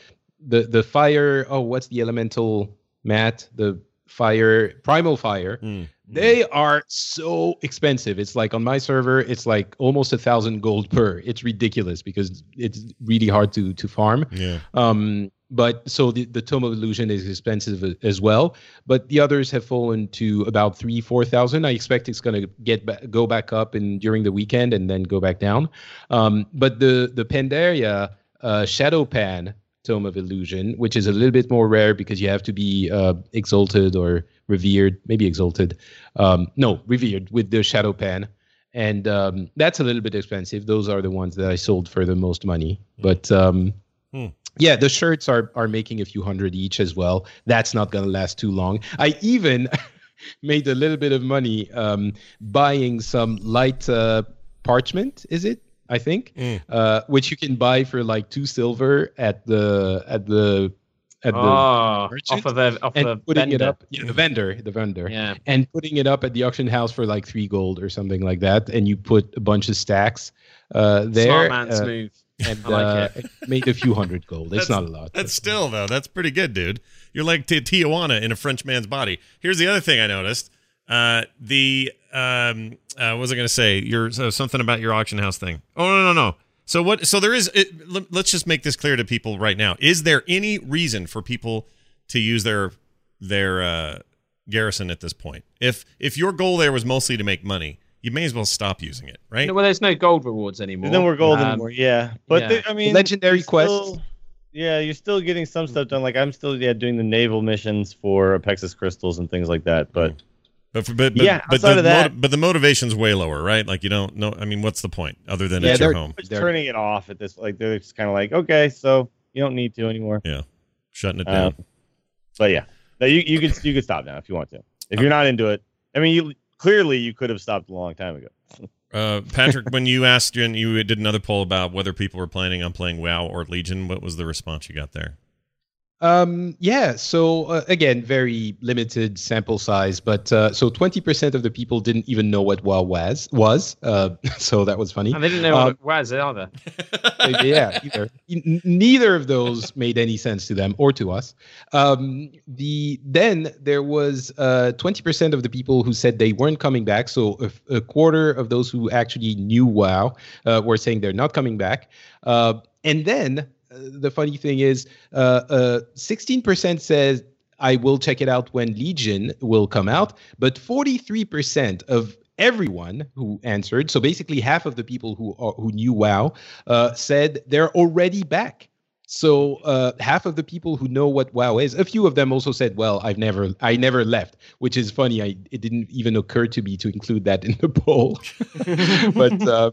the the fire oh what's the elemental mat the fire primal fire Mm. They are so expensive it's like on my server it's like almost a thousand gold per it's ridiculous because it's really hard to to farm Yeah. um, but so the, the Tome of Illusion is expensive as well. But the others have fallen to about three, four thousand. I expect it's going to get ba- go back up and during the weekend and then go back down. Um, but the the Pandaria uh, Shadow Pan Tome of Illusion, which is a little bit more rare because you have to be uh, exalted or revered, maybe exalted. Um, no, revered with the Shadow Pan. And um, that's a little bit expensive. Those are the ones that I sold for the most money. But um, Hmm. yeah, the shirts are are making a few hundred each as well. That's not gonna last too long. I even made a little bit of money um, buying some light uh, parchment. Is it? I think, Mm. uh, which you can buy for like two silver at the at the at the Oh, merchant off of the off and the putting it vendor. up. Yeah, the vendor, the vendor, Yeah. and putting it up at the auction house for like three gold or something like that. And you put a bunch of stacks uh, there. Smart man's uh, move. and I like uh, it made a few hundred gold. It's That's- not a lot. That's still though. That's pretty good, dude. You're like Ti- Tijuana in a French man's body. Here's the other thing I noticed. Uh, the um, uh, what was I going to say? Your so something about your auction house thing. Oh no no no. So what? So there is. It, let- let's just make this clear to people right now. Is there any reason for people to use their their uh, garrison at this point? If if your goal there was mostly to make money, you may as well stop using it, right? Well, there's no gold rewards anymore. There's no more gold Um, anymore. Yeah, but yeah. the- I mean, Legendary you're quests. Yeah, you're still getting some stuff done. Like I'm still yeah doing the naval missions for Apexis crystals and things like that. But But, for, but, but Yeah, but outside the of that- moti- but the motivation's way lower, right? Like you don't know. I mean, what's the point other than Yeah, it's your they're- home, just They're- turning it off at this. Like they're just kind of like, okay, so you don't need to anymore. Yeah, shutting it down? Um, but yeah, no, you you can you can stop now if you want to. If you're not into it, I mean, you clearly you could have stopped a long time ago. Uh, Patrick, when you asked and you did another poll about whether people were planning on playing WoW or Legion, what was the response you got there? Um, yeah. So uh, again, very limited sample size, but uh, so twenty percent of the people didn't even know what WoW was. Was uh, so that was funny. And they didn't know Um, what it was either. Yeah, either. Neither of those made any sense to them or to us. Um, the then there was uh, twenty percent of the people who said they weren't coming back. So a, a quarter of those who actually knew WoW uh, were saying they're not coming back. Uh, and then Uh, the funny thing is, uh, uh, sixteen percent says. I will check it out when Legion will come out, but 43% of everyone who answered, so basically half of the people who who knew WoW, uh, said they're already back. So uh, half of the people who know what WoW is, a few of them also said, "Well, I've never, I never left," which is funny. I it didn't even occur to me to include that in the poll, but uh,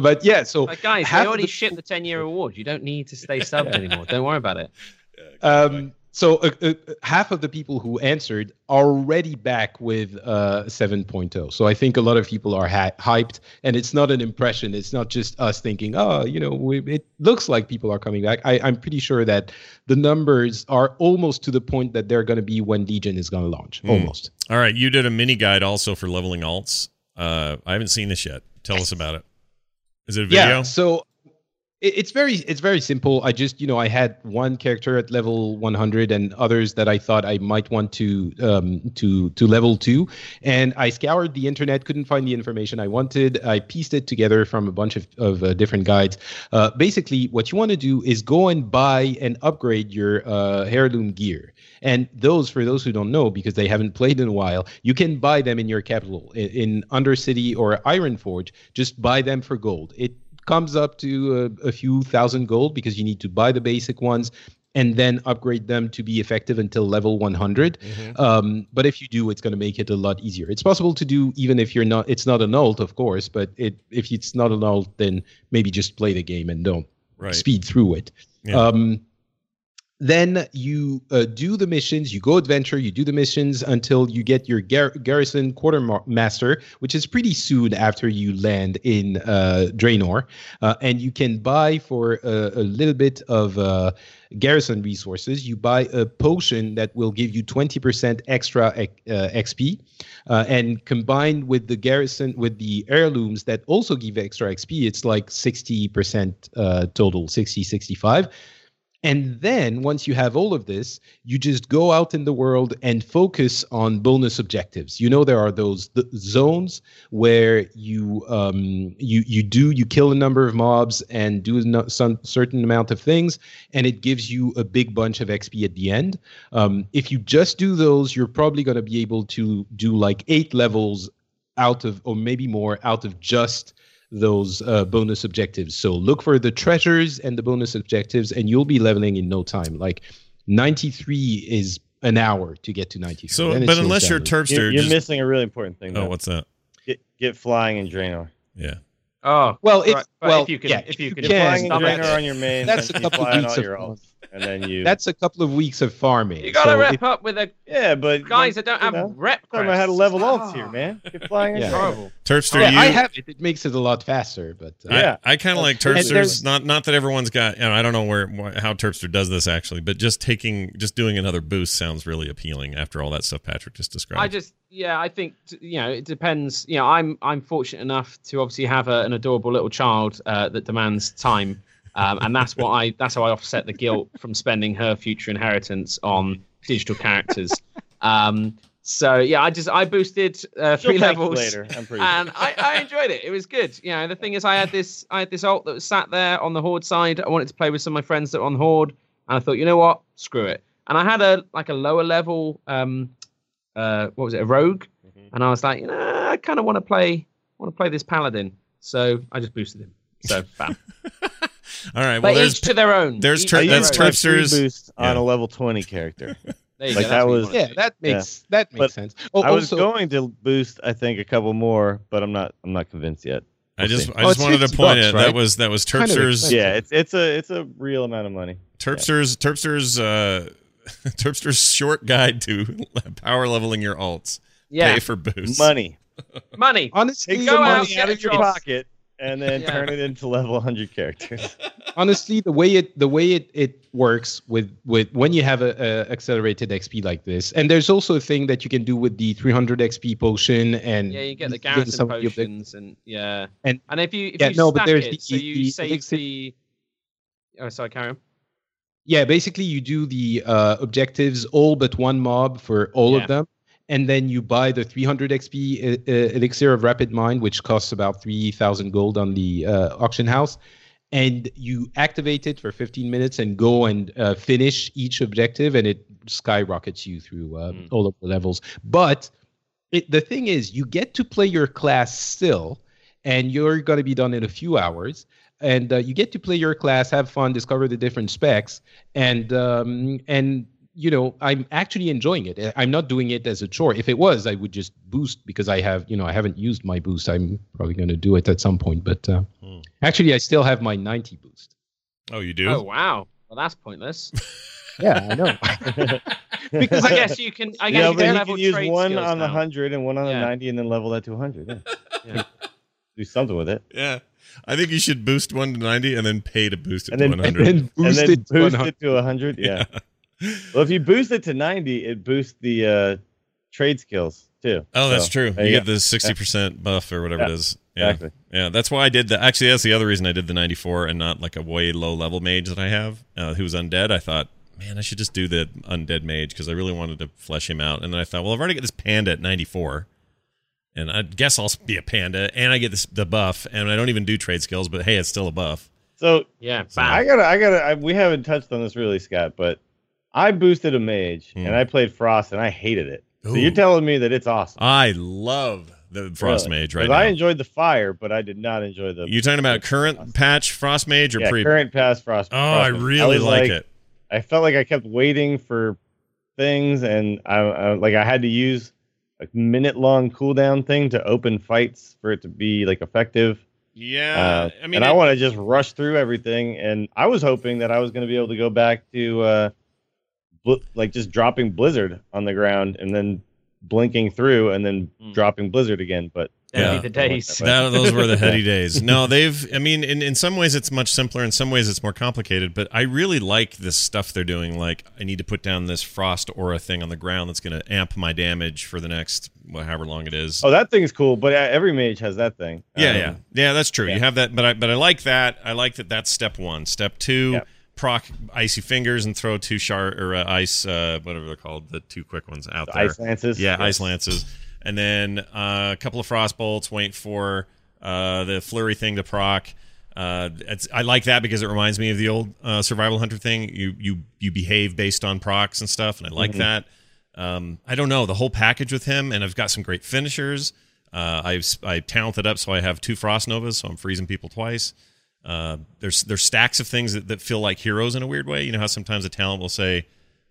but yeah. So Like, guys, half they already the shipped the 10 year award. You don't need to stay subbed anymore. Don't worry about it. Um, so uh, uh, half of the people who answered are already back with uh, 7.0. So I think a lot of people are ha- hyped, and it's not an impression. It's not just us thinking, oh, you know, we, it looks like people are coming back. I, I'm pretty sure that the numbers are almost to the point that they're going to be when Legion is going to launch. Hmm. Almost. All right, you did a mini guide also for leveling alts. Uh, I haven't seen this yet. Tell us about it. Is it a video? Yeah. So it's very it's very simple. I just you know I had one character at level 100 and others that I thought I might want to um, to to level two, and I scoured the internet, couldn't find the information I wanted. I pieced it together from a bunch of of uh, different guides. Uh, basically, what you want to do is go and buy and upgrade your uh, heirloom gear. And those, for those who don't know, because they haven't played in a while, you can buy them in your capital in, in Undercity or Ironforge. Just buy them for gold. It comes up to a, a few thousand gold because you need to buy the basic ones and then upgrade them to be effective until level 100. Um, but if you do, it's going to make it a lot easier. It's possible to do even if you're not. It's not an alt, of course, but it if it's not an alt, then maybe just play the game and don't Right. speed through it. Yeah. Um, then you uh, do the missions you go adventure you do the missions until you get your gar- garrison quartermaster which is pretty soon after you land in uh, draenor uh, and you can buy for a, a little bit of uh, garrison resources. You buy a potion that will give you 20% extra uh, xp uh, and combined with the garrison with the heirlooms that also give extra xp it's like 60% total 60 65 and then once you have all of this, you just go out in the world and focus on bonus objectives. You know there are those th- zones where you um, you you do you kill a number of mobs and do no, some certain amount of things, and it gives you a big bunch of XP at the end. Um, if you just do those, you're probably going to be able to do like eight levels out of, or maybe more, out of just those uh, bonus objectives. So look for the treasures and the bonus objectives, and you'll be leveling in no time. Like 93 is an hour to get to 93. So, but unless you're Terpster, you're, you're just, missing a really important thing. oh, Though. what's that? Get, get flying in Draenor. Yeah. Oh, well, if, right, but well, if you can, yeah, if you can, Get flying in stop it. Draenor on your main. That's a couple fly on weeks of your and then you. that's a couple of weeks of farming. You gotta So rep if- up with a yeah, but guys like, that don't have know, rep. talking about how to level Ah. ults here, man. Get flying Yeah. Draenor. Horrible. Terpster, yeah, you, I have it. It makes it a lot faster, but uh, Yeah. I, kind of like And Terpsters. Not not that everyone's got. You know, I don't know where how Terpster does this actually, but just taking just doing another boost sounds really appealing after all that stuff Patrick just described. I just, yeah, I think you know it depends. You know, I'm I'm fortunate enough to obviously have a, an adorable little child uh, that demands time, um, and that's what I that's how I offset the guilt from spending her future inheritance on digital characters. Um, so yeah, I just I boosted uh, three levels. later. And I, I enjoyed it. It was good. You know, the thing is, I had this I had this alt that was sat there on the horde side. I wanted to play with some of my friends that were on horde, and I thought, you know what, screw it. And I had a like a lower level, um, uh, what was it, a rogue, Mhm. and I was like, you know, I kind of want to play want to play this paladin, so I just boosted him. So bam. all right. but Well, there's each to their own. there's Each Ter- to I their that's used own. my free Terpsters- boost on a level 20 character. There you like go, that that's what you was- yeah, that makes that makes But sense. Oh, I was also, going to boost, I think, a couple more, but I'm not. I'm not convinced yet. I We'll just see. I Oh, just it's wanted to point bucks, it. right? That was that was Kind of Yeah, it's it's a it's a real amount of money. Terpsters Terpsters uh Terpster's short guide to power leveling your alts. Yeah, Pay for boosts. Money. money. honestly, Take Go some out, money get out of your pocket and then Yeah. turn it into level 100 characters. honestly the way it the way it, it works with with when you have a, a accelerated xp like this and there's also a thing that you can do with the 300 xp potion and Yeah, you get the getting garrison some of the potions and yeah, And- and if you if Yeah, you no, but there's it, the- so you the save elixir- the. Oh, sorry, carry on. Yeah basically you do the uh, objectives all but one mob for all Yeah. of them and then you buy the 300 xp uh, uh, elixir of rapid mind which costs about 3000 gold on the uh, auction house and you activate it for 15 minutes and go and uh, finish each objective and it skyrockets you through uh, Mm. all of the levels but it, the thing is you get to play your class still and you're going to be done in a few hours and uh, you get to play your class have fun discover the different specs and um, and you know i'm actually enjoying it i'm not doing it as a chore if it was i would just boost because i have you know i haven't used my boost i'm probably going to do it at some point but uh, Hmm. actually i still have my 90 boost Oh, you do? Oh wow, well that's pointless. yeah i know Because I guess you can. I guess yeah, you can you level can use trade one on the now. 100 and one on the Yeah. 90 and then level that to 100. Yeah. Yeah. Do something with it. Yeah. I think you should boost one to ninety and then pay to boost it And to then- one and hundred. then and boost then it to boost 100. it to 100. Yeah. Well, if you boost it to 90, it boosts the uh, trade skills too. Oh, that's true. You you get the sixty percent buff or whatever Yeah, it is. Yeah. Exactly. Yeah, that's why I did that. Actually, that's the other reason I did the 94 and not like a way low level mage that I have, uh, who's undead. I thought, man, I should just do the undead mage because I really wanted to flesh him out. And then I thought, well, I've already got this panda at 94, and I guess I'll be a panda, and I get this the buff, and I don't even do trade skills, but hey, it's still a buff. So Yeah, I gotta, I gotta. I, we haven't touched on this really, Scott, but I boosted a mage Hmm. and I played Frost and I hated it. So you're telling me that it's awesome? I love the frost Really? mage right 'Cause now. I enjoyed the fire, but I did not enjoy the. you talking about current patch frost mage or yeah, pre? current pass Frost. oh, I Frost mage. really was like, it. I felt like I kept waiting for things, and I, I like I had to use a minute long cooldown thing to open fights for it to be like effective. Yeah, Uh, I mean, and I want to just rush through everything. And I was hoping that I was going to be able to go back to uh, bl- like just dropping blizzard on the ground and then blinking through and then Mm. dropping blizzard again. But Yeah. the days. That, those were the heady days. No, they've. I mean, in, in some ways it's much simpler. In some ways it's more complicated. But I really like this stuff they're doing. Like I need to put down this frost aura thing on the ground that's going to amp my damage for the next well, however long it is. oh, that thing's cool. But uh, every mage has that thing. yeah, Um, yeah, yeah. That's true. yeah. You have that, but I but I like that. I like that. That's step one. Step two. Yeah. Proc icy fingers and throw two shard or uh, ice, uh, whatever they're called, the two quick ones out The there. ice lances. Yeah, ice lances, and then uh, a couple of frost bolts. Wait for uh, the flurry thing to proc. Uh, it's, I like that because it reminds me of the old uh, survival hunter thing. You you you behave based on procs and stuff, and I like that. Um, I don't know the whole package with him, and I've got some great finishers. Uh, I've I talented up so I have two frost novas, so I'm freezing people twice. Uh, there's there's stacks of things that, that feel like heroes in a weird way. You know how sometimes a talent will say,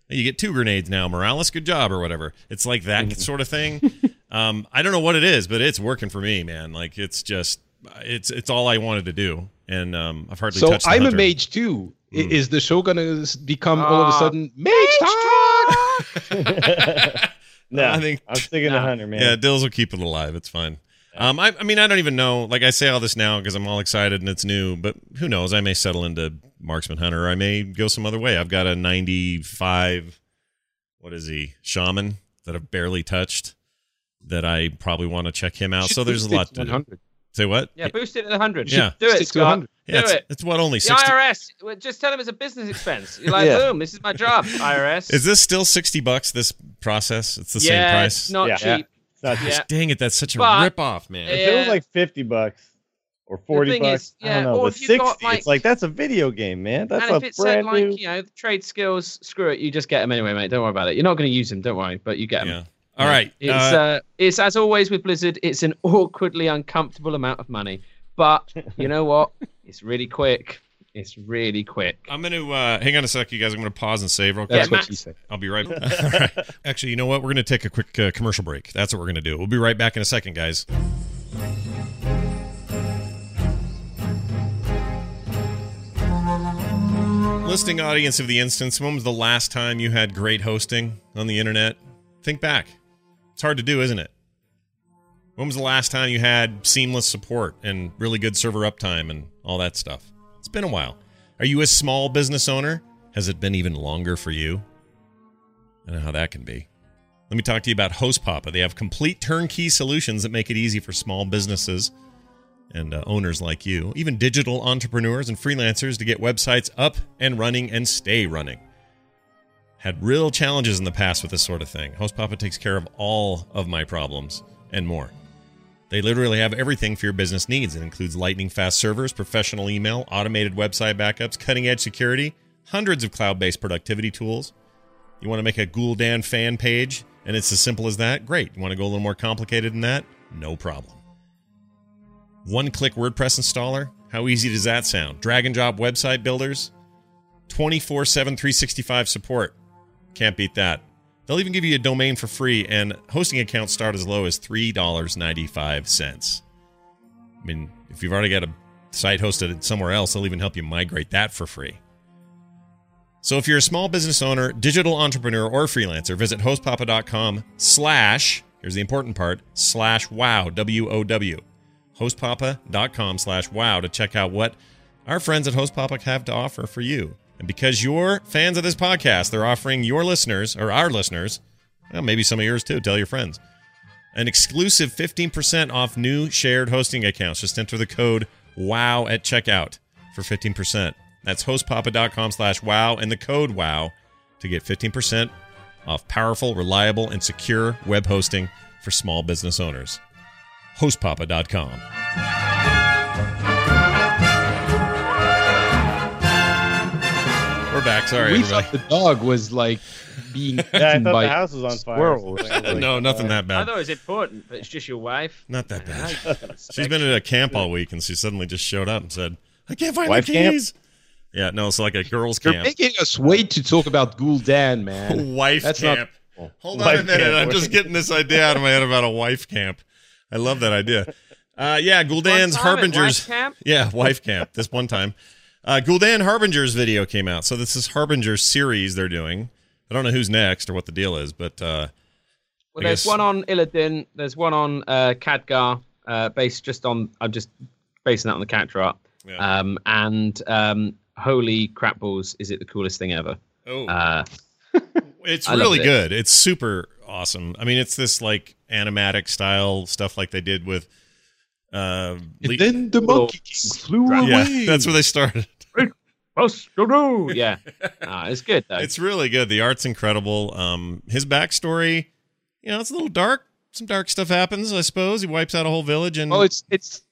"Hey, "You get two grenades now, Morales. Good job," or whatever. It's like that sort of thing. um, I don't know what it is, but it's working for me, man. Like it's just it's it's all I wanted to do, and um, I've hardly So touched. the I'm a mage too. Mm. Is the show gonna s- become all of a Ah. sudden mage talk? no, I think- I'm sticking Nah. to hunter, man. Yeah, Dills will keep it alive. It's fine. Um, I, I mean, I don't even know. Like, I say all this now because I'm all excited and it's new, but who knows? I may settle into marksman hunter. Or I may go some other way. I've got a 95. What is he? Shaman that I've barely touched. That I probably want to check him out. So there's a lot to do. Say what? Yeah, boost it to hundred. Yeah. do it, Stick Scott. 100. Yeah, do it's, it. it's what only The IRS. Just tell them it's a business expense. You're like, Yeah. boom, this is my job. IRS. Is this still 60 bucks? This process? It's the yeah, same price. It's not Yeah. cheap. It's not Yeah. Dang it! That's such a But- rip off, man. If it was like fifty bucks or forty bucks, is, I yeah, don't know. or But sixty, got, like- it's like that's a video game, man. That's and a if it said brand like, new. you know, trade skills, screw it, you just get them anyway, mate. Don't worry about it. You're not going to use them, don't worry, but you get them. All right. It's uh, uh, it's as always with Blizzard. It's an awkwardly uncomfortable amount of money, but you know what? It's really quick. It's really quick. I'm going to uh, hang on a sec, you guys. I'm going to pause and save real quick. That's Yeah, what she said. I'll be right back. Right. Actually, you know what? We're going to take a quick uh, commercial break. That's what we're going to do. We'll be right back in a second, guys. Listening audience of the instance, when was the last time you had great hosting on the internet? Think back. It's hard to do, isn't it? When was the last time you had seamless support and really good server uptime and all that stuff? It's been a while. Are you a small business owner? Has it been even longer for you? I know how that can be. Let me talk to you about Host Papa. They have complete turnkey solutions that make it easy for small businesses and uh, owners like you, even digital entrepreneurs and freelancers, to get websites up and running and stay running. Had real challenges in the past with this sort of thing. Host Papa takes care of all of my problems and more. They literally have everything for your business needs. It includes lightning fast servers, professional email, automated website backups, cutting edge security, hundreds of cloud based productivity tools. You want to make a Gul'dan fan page and it's as simple as that? Great. You want to go a little more complicated than that? No problem. One click WordPress installer? How easy does that sound? Drag and drop website builders? 24 7 365 support. Can't beat that. They'll even give you a domain for free, and hosting accounts start as low as $3.95. I mean, if you've already got a site hosted somewhere else, they'll even help you migrate that for free. So if you're a small business owner, digital entrepreneur, or freelancer, visit hostpapa.com slash, here's the important part, slash wow, W-O-W. Hostpapa.com slash wow to check out what our friends at Host Papa have to offer for you. And because you're fans of this podcast, they're offering your listeners, or our listeners, well, maybe some of yours too, tell your friends, an exclusive 15% off new shared hosting accounts. Just enter the code WOW at checkout for 15%. That's hostpapa.com slash wow and the code WOW to get 15% off powerful, reliable, and secure web hosting for small business owners. Hostpapa.com. We're back. Sorry, we everybody. thought the dog was like being eaten Yeah, I thought by the house was on fire. squirrels. So like, no, nothing uh, that I bad. thought it was important, but it's just your wife. Not that bad. She's been at a camp all week, and she suddenly just showed up and said, "I can't find Wife my camp? keys." Yeah, no, it's like a girls' You're camp, making us wait to talk about Gul'dan, man. wife That's not- camp. Hold on a minute, camp. I'm just getting this idea out of my head about a wife camp. I love that idea. Uh, yeah, Gul'dan's One time at Harbingers. wife camp? Yeah, wife camp. This one time, uh, Gul'dan Harbingers video came out. So this is Harbingers series they're doing. I don't know who's next or what the deal is, but uh, Well, there's guess- one on Illidan. There's one on uh, Khadgar, uh, based just on. I'm just basing that on the character art. yeah. Um, and um, holy crap balls, is it the coolest thing ever? oh, Uh, it's really it. good. It's super awesome. I mean, it's this like animatic style stuff like they did with. Uh, Le- And then the Little monkey king flew yeah, away. that's where they started. Yeah, Ah, it's good though. It's really good. The art's incredible. Um, his backstory, you know, it's a little dark. Some dark stuff happens, I suppose. He wipes out a whole village, and Well, it's it's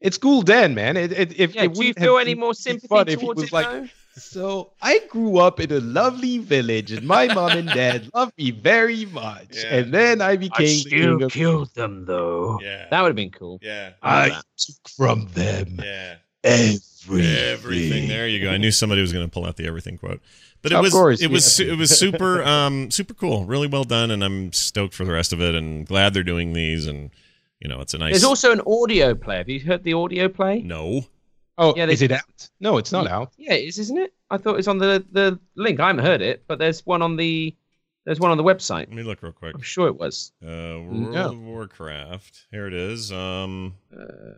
it's cool, Dan, man. It, it, if yeah, it do you feel any more fun sympathy if it towards was it? like, though? So I grew up in a lovely village, and my mom and dad loved me very much. Yeah. And then I became the king of. killed them though. yeah, That would have been cool. yeah, I took from them yeah. everything. Everything. There you go. I knew somebody was going to pull out the everything quote. But it Of was course, it was have su- it was super um super cool. Really well done and I'm stoked for the rest of it and glad they're doing these and you know, it's a nice There's also an audio play. Have you heard the audio play? No. Oh, Yeah, they- is it out? No, it's not out. Yeah, it is, isn't it? I thought it was on the the link. I haven't heard it, but there's one on the there's one on the website. Let me look real quick. I'm sure it was. Uh World No. of Warcraft. Here it is. Um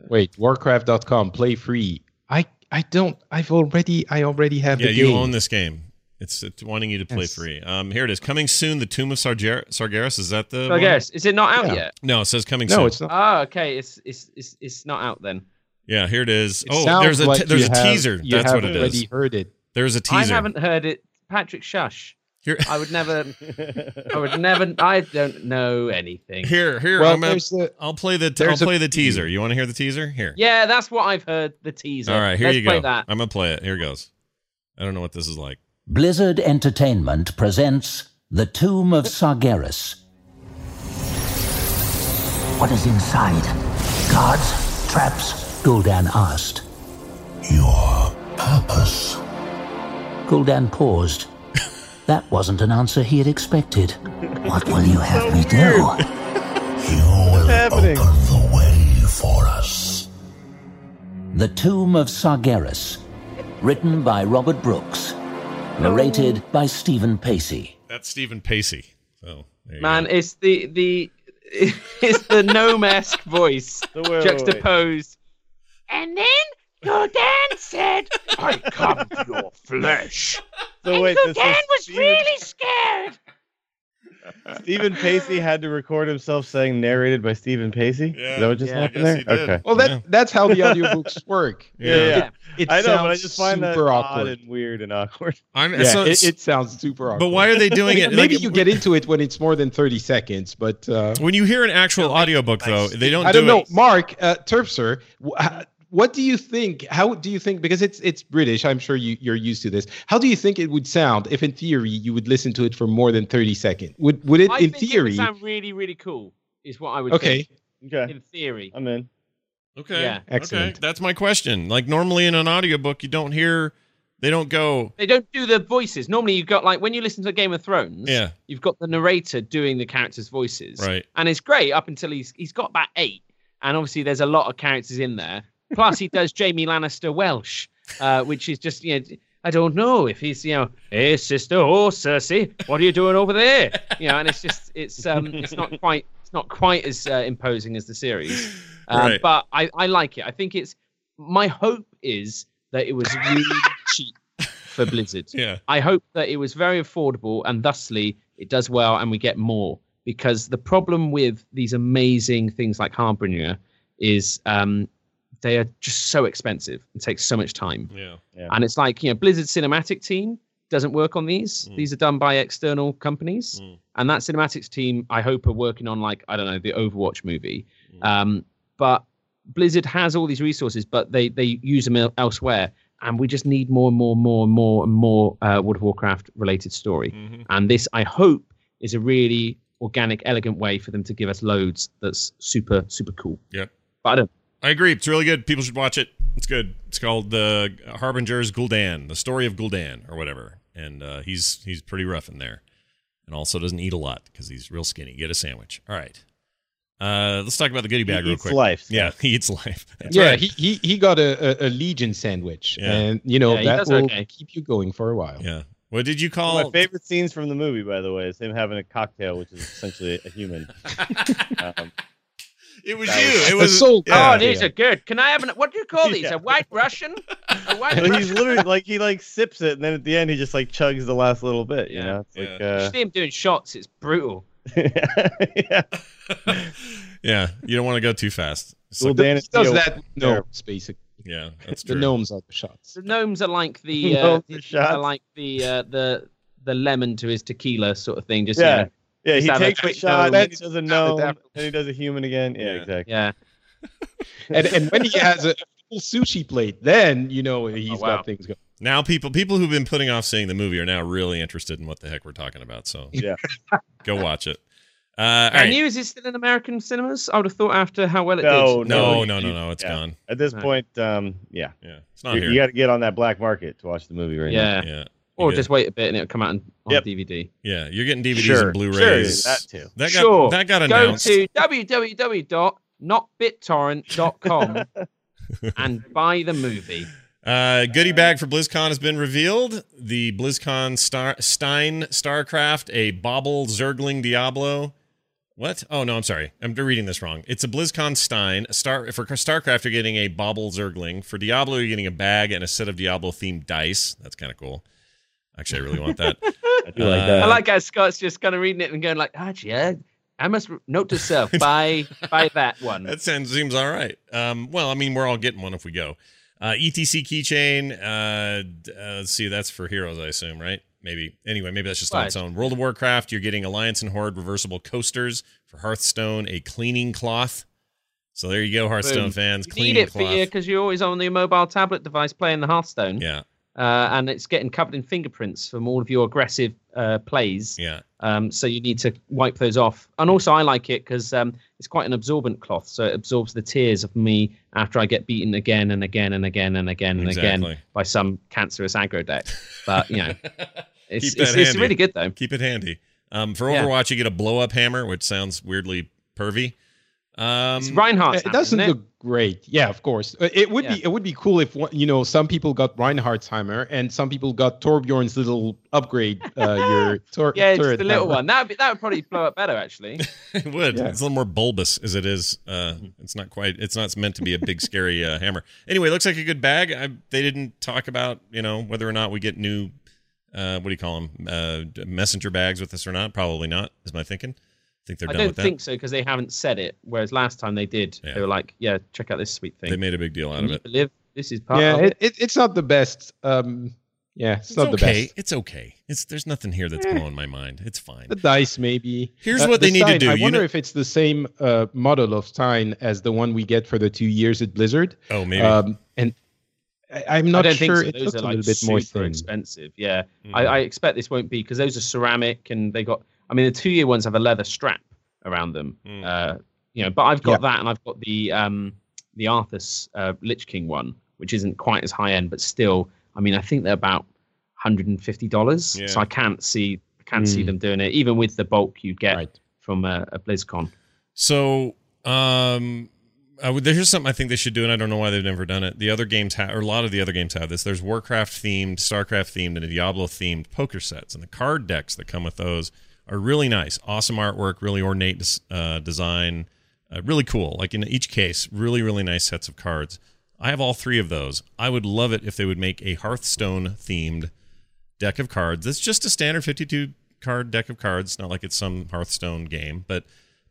Wait, Warcraft.com, play free. I I don't. I've already. I already have Yeah, the you game. own this game. It's, it's wanting you to play Yes. free. Um here it is. Coming soon, The Tomb of Sarger- Sargeras. Is that the So I one? guess is it not out Yeah. yet? No, it says coming No, soon. No, it's not. Oh, okay. It's it's it's it's not out then. Yeah, here it is. It oh, there's a like te- there's a have- teaser. you That's have what it already heard it. There's a teaser. I haven't heard it. Patrick, shush. Here I would never. I would never. I don't know anything. Here, here. Well, I'm gonna, there's the. I'll play the. T- I'll there's a play the teaser. You want to hear the teaser? Here. Yeah, that's what I've heard. The teaser. All right. Here Let's you go. That. I'm gonna play it. Here goes. I don't know what this is like. Blizzard Entertainment presents The Tomb of Sargeras. What is inside? Guards? Traps? Gul'dan asked. Your purpose. Gul'dan paused. That wasn't an answer he had expected. What will you have me do? You will happening? open the way for us. The Tomb of Sargeras. Written by Robert Brooks. Narrated by Stephen Pacey. That's Stephen Pacey. So Man, go. it's the the it's the gnome-esque voice So wait, wait, wait. juxtaposed. And then Gul'dan said, I come to your flesh. So wait, this Dan was was Stephen, really scared. Stephen Pacey had to record himself saying narrated by Stephen Pacey. Yeah. Is that what just Yeah. happened there? Okay. Well, that Yeah. that's how the audiobooks work. Yeah. Yeah, yeah. Yeah. It I know, sounds but I just find that super odd awkward. and weird and awkward. I'm, Yeah, so- it, it sounds super awkward. but why are they doing it? Maybe like, you get into it when it's more than 30 seconds, but uh, when you hear an actual audiobook though, they don't. I do don't know. It. Mark, uh, Terpster, wh- h- what do you think? How do you think? Because it's it's British. I'm sure you, you're used to this. How do you think it would sound if, in theory, you would listen to it for more than 30 seconds? Would would it, I in think it theory? would sound really, really cool. Is what I would okay. think. Okay. In theory. I'm in. Okay. Yeah. Okay. Excellent. That's my question. Like normally in an audiobook, you don't hear. They don't go. They don't do the voices. Normally, you've got like when you listen to Game of Thrones. Yeah. You've got the narrator doing the characters' voices. Right. And it's great up until he's he's got about eight, and obviously there's a lot of characters in there. Plus, he does Jaime Lannister Welsh, uh, which is just you know. I don't know if he's you know, hey sister, oh Cersei, what are you doing over there? You know, and it's just it's um it's not quite it's not quite as uh, imposing as the series, um, Right. but I I like it. I think it's my hope is that it was really cheap for Blizzard. Yeah. I hope that it was very affordable and thusly it does well and we get more. Because the problem with these amazing things like Harbinger is um, they are just so expensive and take so much time. Yeah. And it's like, you know, Blizzard's cinematic team doesn't work on these. Mm. These are done by external companies. Mm. And that cinematics team, I hope, are working on, like, I don't know, the Overwatch movie. Mm. Um, but Blizzard has all these resources, but they, they use them elsewhere. And we just need more and more and more and more and more uh, World of Warcraft related story. Mhm. And this, I hope, is a really organic, elegant way for them to give us loads that's super, super cool. Yeah. But I don't. I agree. It's really good. People should watch it. It's good. It's called the Harbinger's Gul'dan, the story of Gul'dan, or whatever. And uh, he's he's pretty rough in there, and also doesn't eat a lot because he's real skinny. Get a sandwich. All right. Uh, let's talk about the goodie bag He real eats quick. life. Yeah, he eats life. That's yeah, right. he, he he got a, a, a Legion sandwich, Yeah. and you know Yeah, that will okay. keep you going for a while. yeah. What did you One of call my favorite scenes from the movie, by the way, is him having a cocktail, which is essentially a human. um, It was That you. was- It was soul yeah. Oh, these are good. Can I have an? What do you call these? Yeah. A white Russian? A white but he's literally like he like sips it, and then at the end he just like chugs the last little bit. You Yeah. know, it's like You uh, see him doing shots. It's brutal. yeah. yeah, you don't want to go too fast. It's Well, like- Dan He does still- that with gnomes, basically. yeah, that's true. The gnomes are the shots. The gnomes are like the uh, are the- are like the uh, the the lemon to his tequila sort of thing. Just Yeah. you know, Yeah, he Just have a takes a shot, gnome. then he does a gnome, Adapt- then he does a human again. Yeah, Yeah. exactly. yeah. And, and when he has a full sushi plate, then you know he's Oh, wow. got things going. Now people people who've been putting off seeing the movie are now really interested in what the heck we're talking about. So Yeah. go watch it. Uh, all And right. News is still in American cinemas. I would have thought after how well it No, did. no, you- no, no, no, it's yeah. gone. At this No. point, um, yeah, Yeah, it's not you, here. you got to get on that black market to watch the movie right now. Yeah, yeah. Yeah, Or just wait a bit and it'll come out on, on Yep. DVD. yeah, you're getting DVDs Sure, and Blu-rays. sure, that too. That got Sure. that got announced. Go announced. to www.notbittorrent.com and buy the movie. Uh, goodie bag for BlizzCon has been revealed. The BlizzCon Star- Stein Starcraft, a Bobble Zergling Diablo. What? Oh no, I'm sorry. I'm reading this wrong. It's a BlizzCon Stein. A Star for Starcraft, you're getting a Bobble Zergling. For Diablo, you're getting a bag and a set of Diablo themed dice. That's kind of cool. Actually, I really want that. I do like Uh, that. I like how Scott's just kind of reading it and going like, actually, yeah, I must note to self, buy, buy that one. that sounds seems all right. Um, well, I mean, we're all getting one if we go. Uh, ETC keychain. Uh, uh, let's see, that's for heroes, I assume, right? Maybe. Anyway, maybe that's just on its own. World of Warcraft. You're getting Alliance and Horde reversible coasters for Hearthstone. A cleaning cloth. So there you go, Hearthstone Boom. fans. You cleaning need it cloth. for you because you're always on the mobile tablet device playing the Hearthstone. yeah, uh, and it's getting covered in fingerprints from all of your aggressive uh, plays. yeah. Um, so you need to wipe those off. And also, I like it because um, it's quite an absorbent cloth, so it absorbs the tears of me after I get beaten again and again and again and again and Exactly. again by some cancerous aggro deck. But you know, it's it's, it's really good though. Keep it handy. Um, for Yeah. Overwatch, you get a blow up hammer, which sounds weirdly pervy. Um, It's Reinhardt's it doesn't isn't it? look great. Yeah, of course. Uh, It would Yeah. be it would be cool if you know some people got Reinhardt's hammer and some people got Torbjorn's little upgrade. Uh, your tor- Yeah, it's turret the little hammer. one. That would be, that would probably blow up better actually. it would. Yeah. It's a little more bulbous as it is. Uh, it's not quite. It's not meant to be a big scary uh, hammer. Anyway, it looks like a good bag. I, they didn't talk about you know whether or not we get new. Uh, what do you call them? Uh, messenger bags with this or not? Probably not. Is my thinking. I think they're I done don't think so because they haven't said it. Whereas last time they did, Yeah. they were like, "Yeah, check out this sweet thing." They made a big deal out Can of it. believe this is part Yeah, of it. it, it, it's not the best. Um, yeah, it's, It's not the best. It's okay. It's there's nothing here that's Eh. blowing my mind. It's fine. The dice, maybe. Here's Uh, what the they need to do. I You wonder know- if it's the same uh, model of Stein as the one we get for the two years at Blizzard. Oh, maybe. Um, and I, I'm I not don't sure. think so. It Those looks are a little bit more thin. expensive. Yeah, Mm. I, I expect this won't be because those are ceramic and they got. I mean, the two-year ones have a leather strap around them. Mm. Uh, you know, but I've got Yeah. that and I've got the um the Arthas uh, Lich King one, which isn't quite as high end, but still. I mean, I think they're about hundred and fifty dollars. Yeah. So I can't see I can't see Mm. them doing it, even with the bulk you get Right. from a, a BlizzCon. So, um, I would, there's something I think they should do, and I don't know why they've never done it. The other games have, or a lot of the other games have this. There's Warcraft themed, Starcraft themed, and Diablo themed poker sets, and the card decks that come with those are really nice. Awesome artwork, really ornate uh, design, uh, really cool. Like in each case, really really nice sets of cards. I have all three of those. I would love it if they would make a Hearthstone themed deck of cards. That's just a standard 52 card deck of cards. Not like it's some Hearthstone game, but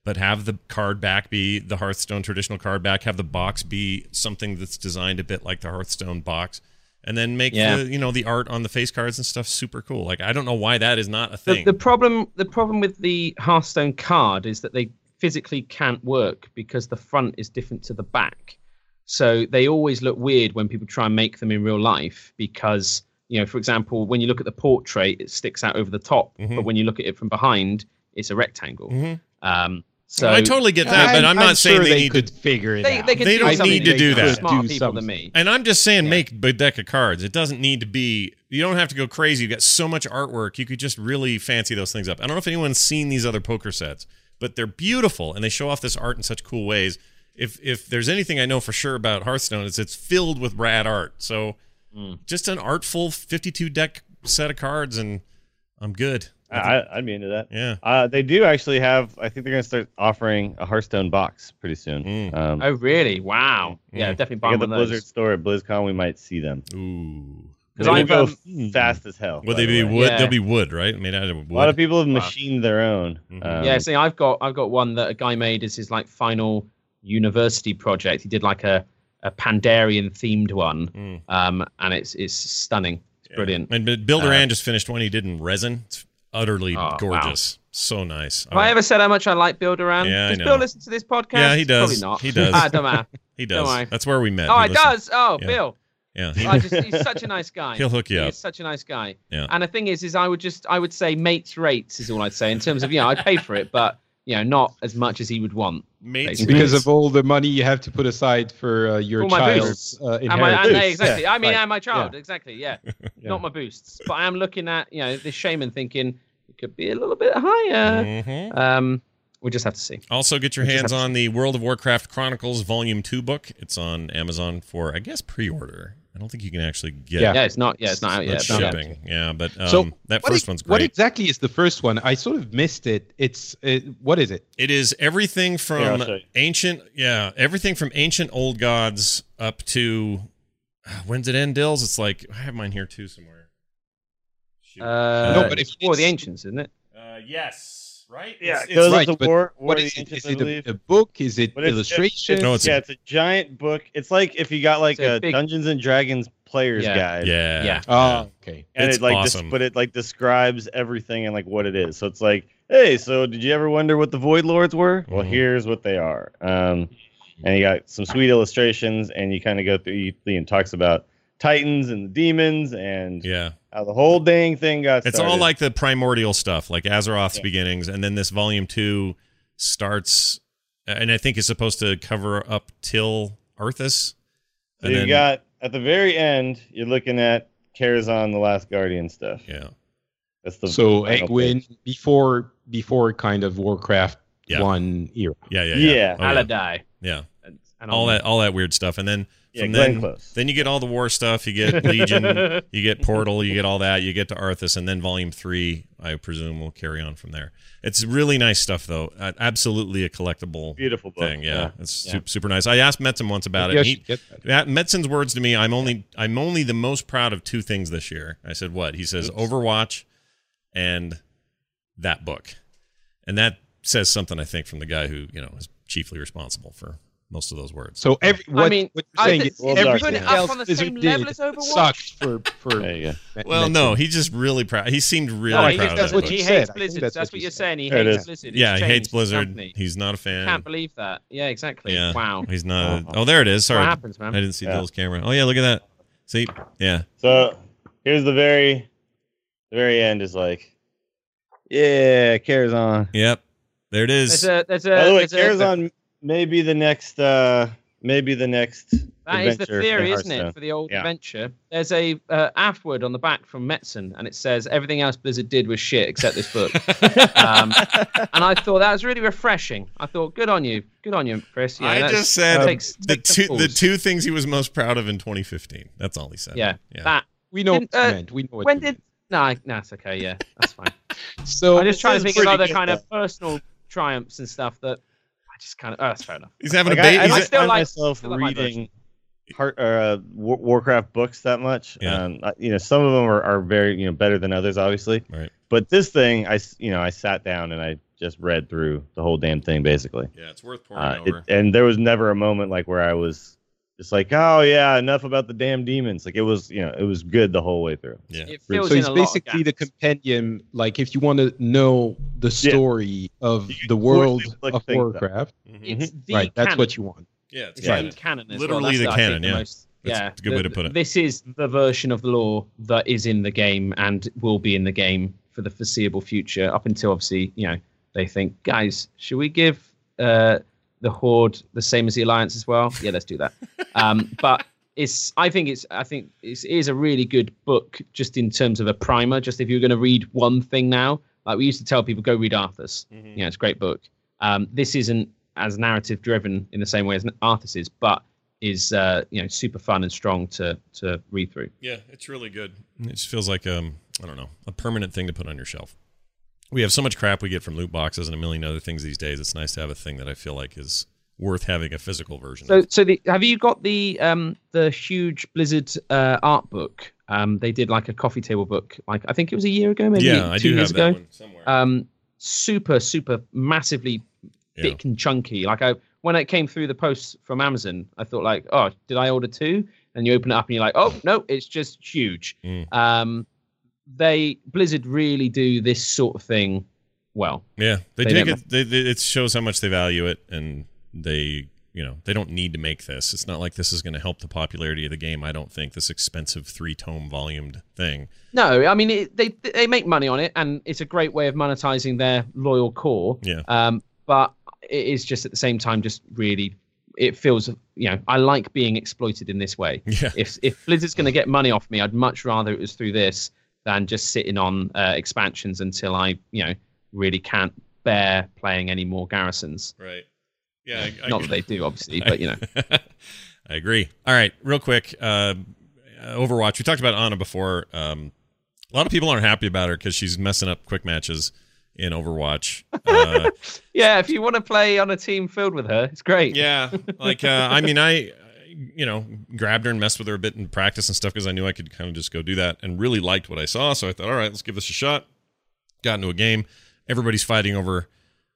but have the card back be the Hearthstone traditional card back. Have the box be something that's designed a bit like the Hearthstone box, and then make Yeah. the you know the art on the face cards and stuff super cool. Like I don't know why that is not a thing. the problem the problem with the Hearthstone card is that they physically can't work because the front is different to the back. So they always look weird when people try and make them in real life because you know, for example, when you look at the portrait, it sticks out over the top, Mhm. but when you look at it from behind, it's a rectangle. Mhm. Um, so I totally get that, but I'm, not I'm saying sure they, they need could to. figure it they, out. they They do don't need to do that. Smarter Do people than something. me. And I'm just saying, Yeah. make a deck of cards. It doesn't need to be. You don't have to go crazy. You got so much artwork. You could just really fancy those things up. I don't know if anyone's seen these other poker sets, but they're beautiful and they show off this art in such cool ways. If if there's anything I know for sure about Hearthstone, it's it's filled with rad art. So Mm. just an artful 52 deck set of cards, and I'm good. I, I- I'd be into that. Yeah. Uh, they do actually have. I think they're gonna start offering a Hearthstone box pretty soon. Mm. Um, Oh, really? Wow. Yeah, Mm. definitely I buy one the of those. Blizzard store at BlizzCon. We might see them. Ooh. Because I've go um, fast as hell. Would they be way. wood? Yeah. They'll be wood, right? Made out of wood. A lot of people have Wow. machined their own. Mhm. Um, yeah, see, I've got I've got one that a guy made as his like final university project. He did like a a Pandarian themed one, Mm. um, and it's it's stunning. It's Yeah. brilliant. And but Bill Uh, Duran just finished one he did in resin. It's utterly Oh, wow. gorgeous. So nice. Have I ever said how much I like Bill Duran? Yeah, I does know. Bill listen to this podcast? Yeah, he does. Probably not. He does. ah, don't matter. he don't does. That's where we met. Oh, He it does. Oh, Yeah. Bill. Yeah. He, I just he's such a nice guy. He'll hook you He up. He's such a nice guy. Yeah. And the thing is, is I would just I would say mates rates is all I'd say in terms of you know I'd pay for it, but you know not as much as he would want. Mates Basically. because of all the money you have to put aside for uh, your For my child's boosts. uh, Am I, inheritance. and- exactly. I mean, right. and my child. Exactly. Yeah. Yeah. Not my boosts, but I am looking at you know this shaman thinking it could be a little bit higher. Mhm. Um, we just have to see. Also, get your We hands on the World of Warcraft Chronicles Volume 2 book. It's on Amazon for, I guess, pre order. I don't think you can actually get Yeah. Yeah, it's not. Yeah, it's not out yet. it's It's not out. shipping. Yeah, but um, So, that first ex- one's great. What exactly is the first one? I sort of missed it. It's it, what is it? It is everything from show you. ancient, yeah, everything from ancient old gods up to when's it end, Dills? It's like I have mine here too somewhere. Uh, No, but if it's for the Ancients, isn't it? Uh, yes, right? Yeah, It's- it goes right, with the but war. war What of the it? Ancients, Is it a, a book? Is it But it's- illustration? No, it's a- yeah, it's a giant book. It's like if you got like a a, big- Dungeons and Dragons player's Yeah. guide. yeah, Yeah. oh, okay. and It's it like des- awesome. but it like describes everything and like what it is. So it's like, hey, so did you ever wonder what the Void Lords were? Well, Mhm. here's what they are. Um, and you got some sweet illustrations, and you kind of go through. Ian talks about Titans and the demons and yeah. how the whole dang thing got. It's started. all like the primordial stuff, like Azeroth's Yeah. beginnings, and then this volume two starts, and I think is supposed to cover up till Arthas. So you then- got at the very end, you're looking at Karazhan, the Last Guardian stuff. yeah, That's the So final Aegwynn page. before before kind of Warcraft Yeah. one era. yeah, yeah, Yeah. yeah, Oh, yeah. Alodi. yeah. And, and all that, all that weird stuff, and then Yeah, from Glenn then, Close. then you get all the war stuff. You get Legion, you get Portal, you get all that. You get to Arthas, and then Volume Three, I presume, will carry on from there. It's really nice stuff, though. Uh, absolutely a collectible Beautiful book. thing. Yeah, it's Yeah. Super, super nice. I asked Metzen once about Maybe it. and he, should get that. that Metzen's words to me, I'm only I'm only the most proud of two things this year. I said what? He says Overwatch and that book. And that says something I think from the guy who, you know, is chiefly responsible for most of those words. So every what, mean, what you're I saying think- is Well, everything put it up else on the Blizzard same level did as Overwatch? sucked for for. There you Well, no, he's just really proud. He seemed really No, he proud just of does that what he you hates said. I think Blizzard. that's That's, what what you you're said. saying. He hates is. Blizzard. Yeah, He's he hates Blizzard. company. He's not a fan. Can't believe that. Yeah, exactly. Yeah. Wow. He's not. oh, there it is. Sorry. What happens, man? I didn't see Yeah. Bill's camera. Oh yeah, look at that. See? Yeah. So here's the very, the very end is like, yeah, Karazhan. Yep. There it is. There's is. a, there's a, By the way, there's a- Karazhan may be the next, uh maybe the next. That is the theory, isn't it, for the old Yeah. adventure? There's a uh, afterward on the back from Metzen, and it says everything else Blizzard did was shit except this book. um, and I thought that was really refreshing. I thought, good on you, good on you, Chris. You know, I just said takes- the takes two the two things he was most proud of in 2015. That's all he said. Yeah, Yeah. that. we know Didn't, what uh, meant. We know When you did? No, I- no, it's okay. Yeah, that's fine. So I'm just trying to think is of other kind though. of personal triumphs and stuff that I just kind of. Oh, that's fair enough. He's having Like, a I, I baby. don't I still find like- myself still like my reading Heart or uh, War- Warcraft books that much. Yeah. Um, you know, some of them are, are very you know better than others, obviously. Right. But this thing, I s- you know, I sat down and I just read through the whole damn thing basically. Yeah, it's worth pouring Uh, it, over. and there was never a moment like where I was just like, oh yeah, enough about the damn demons. Like it was, you know, it was good the whole way through. yeah. It so fills in it's a lot of basically the gaps. compendium. Like if you want to know the story of You the world of things up. Warcraft, Mhm. It's the right? That's canon. what you want. Yeah, it's It's canon. the canon. as Literally well. That's the I think, canon, yeah. most- That's yeah, a good way to put it. This is the version of the law that is in the game and will be in the game for the foreseeable future, up until obviously, you know, they think, guys, should we give uh, the Horde the same as the Alliance as well? Yeah, let's do that. um, but it's, I think it's, I think it's, it is a really good book, just in terms of a primer. Just if you're going to read one thing now, like we used to tell people, go read Arthas. Mhm. You know, it's a great book. Um, this isn't as narrative driven in the same way as Arthas is, but is uh, you know super fun and strong to to read through. Yeah, it's really good. It just feels like um I don't know, a permanent thing to put on your shelf. We have so much crap we get from loot boxes and a million other things these days. It's nice to have a thing that I feel like is worth having a physical version. So, of. so the, have you got the um the huge Blizzard uh, art book? Um, they did like a coffee table book, like I think it was a year ago, maybe yeah, I two do years have that ago. one somewhere. Um, super, super, massively Yeah. thick and chunky. Like I, when it came through the post from Amazon, I thought like, oh, did I order two? And you open it up and you're like, oh no, it's just huge. Mm. Um, they Blizzard really do this sort of thing well. Yeah, they, They take it. They, they, it shows how much they value it, and they, you know, they don't need to make this. It's not like this is going to help the popularity of the game. I don't think this expensive three tome volumed thing. No, I mean it, they they make money on it, and it's a great way of monetizing their loyal core. Yeah. Um, but it is just at the same time just really it feels you know I like being exploited in this way. Yeah. If if Blizzard's going to get money off me, I'd much rather it was through this than just sitting on uh, expansions until I you know really can't bear playing any more garrisons. Right. Yeah. I, Not that they do, obviously, but you know. I agree. All right, real quick. Uh, Overwatch. We talked about Ana before. Um, a lot of people aren't happy about her because she's messing up quick matches in Overwatch. Uh, Yeah, if you want to play on a team filled with her, it's great. yeah, like uh, I mean, I you know grabbed her and messed with her a bit in practice and stuff because I knew I could kind of just go do that and really liked what I saw. So I thought, all right, let's give this a shot. Got into a game. Everybody's fighting over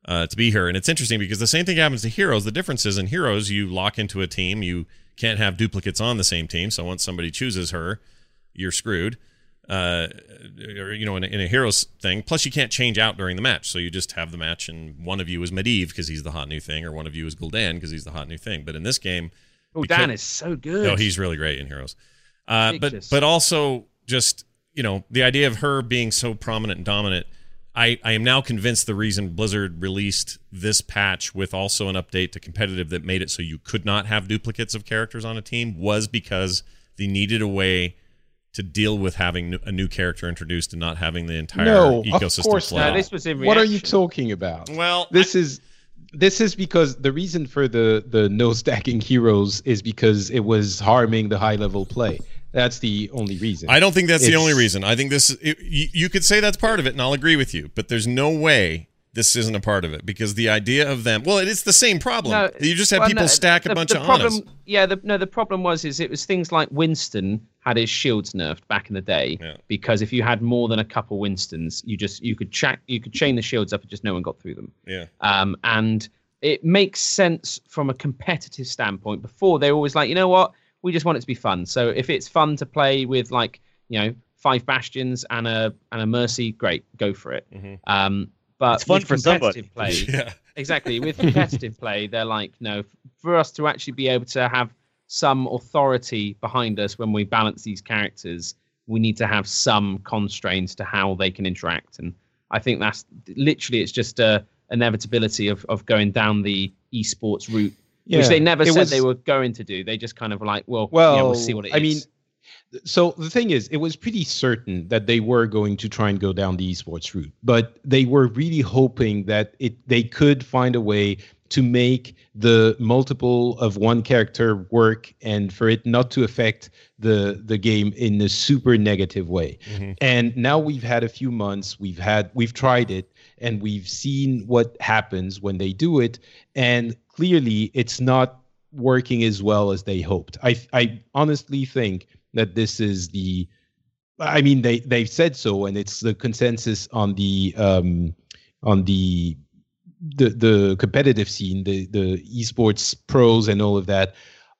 uh, to be here, and it's interesting because the same thing happens to heroes. The difference is in heroes, you lock into a team, you can't have duplicates on the same team. So once somebody chooses her, you're screwed. Uh, you know, in a, in a heroes thing. Plus, you can't change out during the match, so you just have the match, and one of you is Medivh because he's the hot new thing, or one of you is Gul'dan because he's the hot new thing. But in this game, Oh, because- Dan is so good. Oh, he's really great in Heroes. Uh, but but also just you know the idea of her being so prominent and dominant. I, I am now convinced the reason Blizzard released this patch with also an update to competitive that made it so you could not have duplicates of characters on a team was because they needed a way to deal with having a new character introduced and not having the entire No, of ecosystem course flood. no, not. this was in What are you talking about? Well, this is this is because the reason for the the no stacking heroes is because it was harming the high level play. That's the only reason. I don't think that's the only reason. I think this it, you, you could say that's part of it, and I'll agree with you. But there's no way this isn't a part of it because the idea of them. Well, it's the same problem. you just have well, people no, stack a the- bunch the of problem, Anas. Yeah, the, no, the problem was is it was things like Winston had his shields nerfed back in the day Yeah. because if you had more than a couple Winstons, you just you could check you could chain the shields up and just no one got through them. Yeah, Um, and it makes sense from a competitive standpoint. Before they were always like, you know what, we just want it to be fun. So if it's fun to play with like you know five bastions and a and a mercy, great, go for it. Mhm. Um, but It's fun with for somebody. competitive play, yeah. exactly with competitive play they're like no for us to actually be able to have some authority behind us when we balance these characters we need to have some constraints to how they can interact. And i think that's literally it's just a inevitability of, of going down the esports route which they never said was- they were going to do. They just kind of like well, Well, yeah, we'll see what it is. I mean, so the thing is, it was pretty certain that they were going to try and go down the esports route, but they were really hoping that it they could find a way to make the multiple of one character work and for it not to affect the the game in a super negative way. And now we've had a few months, we've had we've tried it and we've seen what happens when they do it and clearly it's not working as well as they hoped. I I honestly think that this is the I mean they they've said so and it's the consensus on the um on the the the competitive scene, the the esports pros and all of that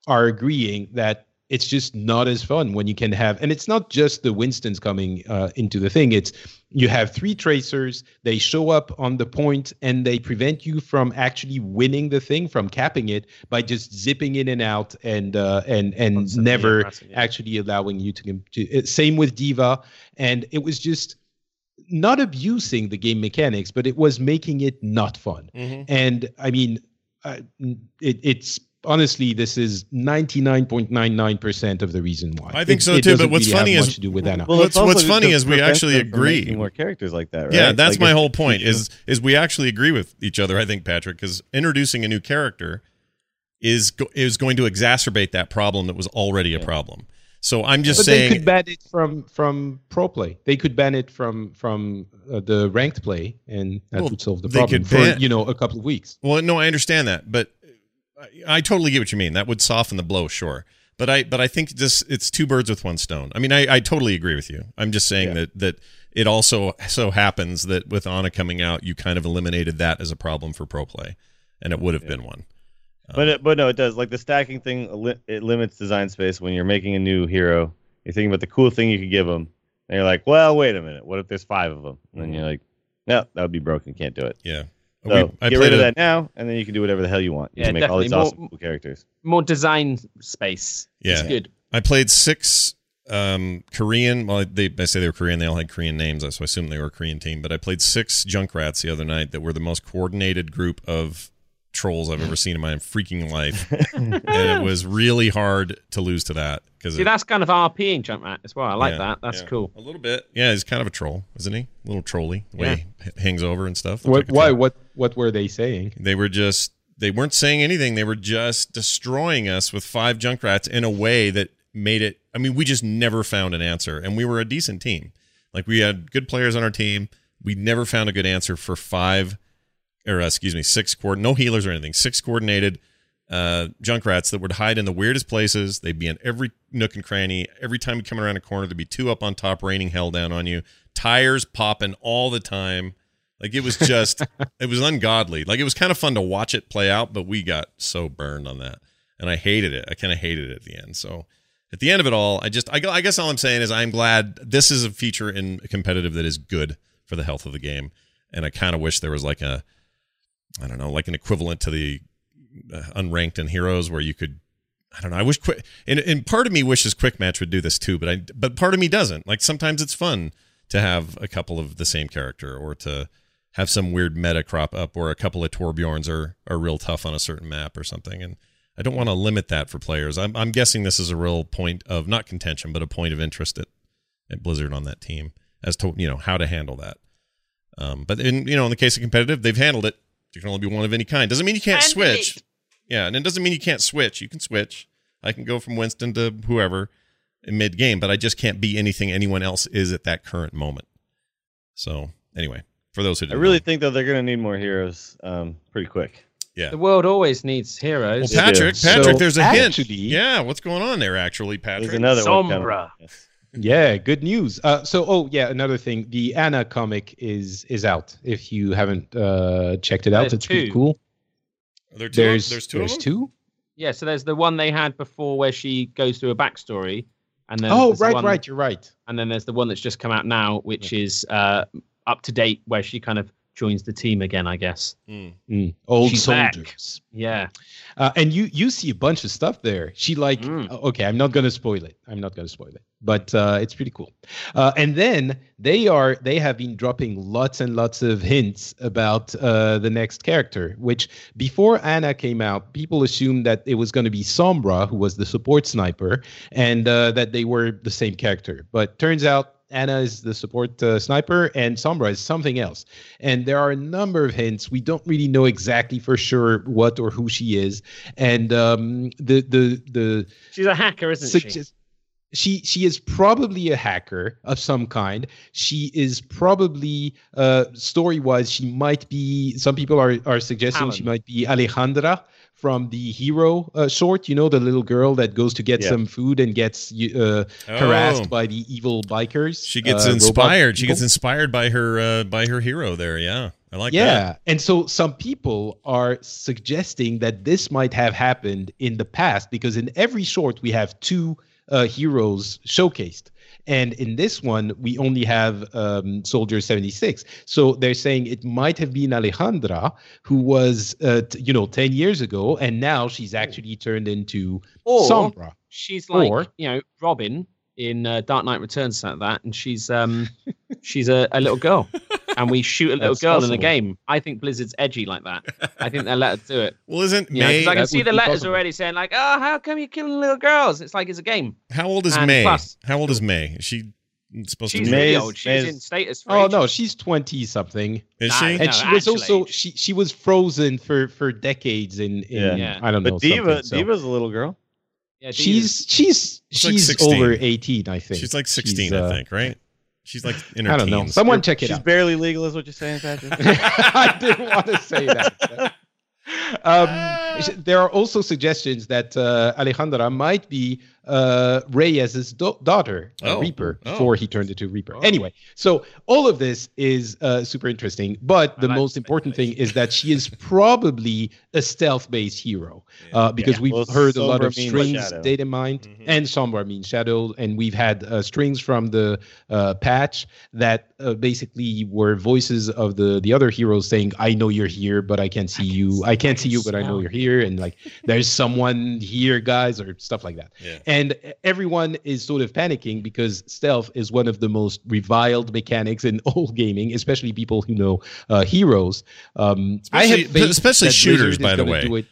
are agreeing that it's just not as fun when you can have and it's not just the Winstons coming uh, into the thing. It's you have three tracers they show up on the point and they prevent you from actually winning the thing from capping it by just zipping in and out and uh, and and never actually allowing you to, to uh, same with D.Va. And it was just not abusing the game mechanics but it was making it not fun Mhm. and I mean, uh, it, it's honestly this is 99.99% of the reason why. I think It- so too, but what's really funny is- to do with Ana. Well, What's- what's funny is we actually agree. more characters like that, right? Yeah, that's Like, my whole point. Is is we actually agree with each other? I think Patrick, because introducing a new character is is going to exacerbate that problem that was already a problem. So I'm just but saying. they could ban it from from pro play. They could ban it from from uh, the ranked play, and that Well, would solve the problem could for ban- you know a couple of weeks. Well, no, I understand that, but I, I totally get what you mean. That would soften the blow, sure. But I, but I think this it's two birds with one stone. I mean, I, I totally agree with you. I'm just saying Yeah. that that it also so happens that with Ana coming out, you kind of eliminated that as a problem for pro play, and it would have been one. But it, but no, it does. Like the stacking thing, it limits design space when you're making a new hero. You're thinking about the cool thing you could give them, and you're like, well, wait a minute, what if there's five of them? And then you're like, no, that would be broken. Can't do it. Yeah. So We- I get rid of a- that now, and then you can do whatever the hell you want. You Yeah, can make all these definitely. awesome More- cool characters. More design space. It's Yeah. good. I played six um, Korean. Well, they I say they were Korean. They all had Korean names, so I assume they were a Korean team. But I played six Junkrats the other night that were the most coordinated group of trolls I've ever seen in my freaking life, and it was really hard to lose to that because See, that's kind of RPing Junkrat as well. I like Yeah, that. That's yeah. cool. a little bit. Yeah, he's kind of a troll, isn't he? A little trolly, the way he hangs over and stuff. What, like why? What? What were they saying? They were just they weren't saying anything. They were just destroying us with five Junkrats in a way that made it. I mean, we just never found an answer, and we were a decent team. Like we had good players on our team. We never found a good answer for five, or uh, excuse me, six coord no healers or anything. Six coordinated uh, Junkrats that would hide in the weirdest places. They'd be in every nook and cranny. Every time you come around a corner, there'd be two up on top, raining hell down on you. Tires popping all the time. Like it was just, it was ungodly. Like it was kind of fun to watch it play out, but we got so burned on that, and I hated it. I kind of hated it at the end. So at the end of it all, I just, I, I guess all I'm saying is I'm glad this is a feature in competitive that is good for the health of the game, and I kind of wish there was like a, I don't know, like an equivalent to the uh, unranked and heroes where you could. I don't know. I wish quick, and, and part of me wishes Quick Match would do this too, but I, but part of me doesn't. Like sometimes it's fun to have a couple of the same character or to have some weird meta crop up where a couple of Torbjorns are are real tough on a certain map or something. And I don't want to limit that for players. I'm I'm guessing this is a real point of not contention, but a point of interest at, at Blizzard on that team as to you know how to handle that. Um, but in you know in the case of competitive, they've handled it. You can only be one of any kind. Doesn't mean you can't Handle switch. it. Yeah, and it doesn't mean you can't switch. You can switch. I can go from Winston to whoever in mid game, but I just can't be anything anyone else is at that current moment. So anyway, for those who I didn't really know. think though they're gonna need more heroes um, pretty quick. yeah. The world always needs heroes. Pat- Patrick, So, Patrick, there's a hint. Yeah, what's going on there? Actually, Patrick. There's another one. coming. Sombra. Yes. Yeah, good news. Uh, so, oh yeah, another thing, the Ana comic is is out. If you haven't uh, checked it out, There's it's pretty cool. Are there two? There's there's two. there's of them? two. Yeah, so there's the one they had before where she goes through a backstory, and then Oh, there's the right, one- right. You're right. and then there's the one that's just come out now, which is uh, up to date, where she kind of joins the team again, I guess. Mm. Mm, Old She's back. soldiers. Yeah, Uh, and you you see a bunch of stuff there. She like Mm. uh, okay, I'm not gonna spoil it. I'm not gonna spoil it, but uh, it's pretty cool. Uh, and then they are they have been dropping lots and lots of hints about uh, the next character. Which before Ana came out, people assumed that it was going to be Sombra, who was the support sniper, and uh, that they were the same character. But turns out. Ana is the support uh, sniper, and Sombra is something else. And there are a number of hints. We don't really know exactly for sure what or who she is, and um, the the the she's a hacker, isn't suggest- she she she is probably a hacker of some kind. She is probably uh, story wise. She might be. Some people are are suggesting she might be Alejandra from the hero uh, short. You know, the little girl that goes to get Yeah. some food and gets uh, harassed Oh. by the evil bikers. She gets uh, inspired. She gets inspired by her uh, by her hero there. Yeah, I like that. yeah. that. And so some people are suggesting that this might have happened in the past because in every short we have two uh, heroes showcased. And in this one, we only have um, Soldier 76. So they're saying it might have been Alejandra, who was, uh, t- you know, 10 years ago. And now she's actually turned into Or Sombra. she's like Or- you know Robin in uh, Dark Knight Returns, like that, and she's um she's a, a little girl, and we shoot a little That's girl in the game. I think Blizzard's edgy like that. I think they'll let us do it. Well, isn't Yeah, Mei? because I can see the letters possible. already saying like, "Oh, how come you're killing little girls?" It's like it's a game. how old is and Mei? plus- how old is Mei? Is she supposed She's to be? Mei- really Mei's- old. She's Mei's- in status. For Oh ages. no, she's 20 something. Is Nah, she? No, and she was actually- also she she was frozen for for decades in, in Yeah. Yeah. I don't know But D.Va, so- D.Va's a little girl. Yeah, do she's she's It's like she's over 18, I think. She's like 16, uh, I think, right? She's like in her I don't know. Someone check it She's out. barely legal, is what you're saying, Patrick? I didn't want to say that. Um, there are also suggestions that uh, Alejandra might be uh, Reyes' do- daughter, uh, Oh. Reaper, Oh. before he turned into Reaper. Anyway, so all of this is uh, super interesting, but the like most important thing is that she is probably a stealth-based hero uh, because Yeah. we've Well, heard a lot of strings, data mined, Mhm. and Sombra means shadow, and we've had uh, strings from the uh, patch that uh, basically were voices of the the other heroes saying, "I know you're here, but I can't see you. I can't see you, but I know you're here." And like, there's someone here, guys, or stuff like that. Yeah. And everyone is sort of panicking because stealth is one of the most reviled mechanics in all gaming, especially people who know uh, heroes. Um, I Especially- have especially shooters, by the way. do it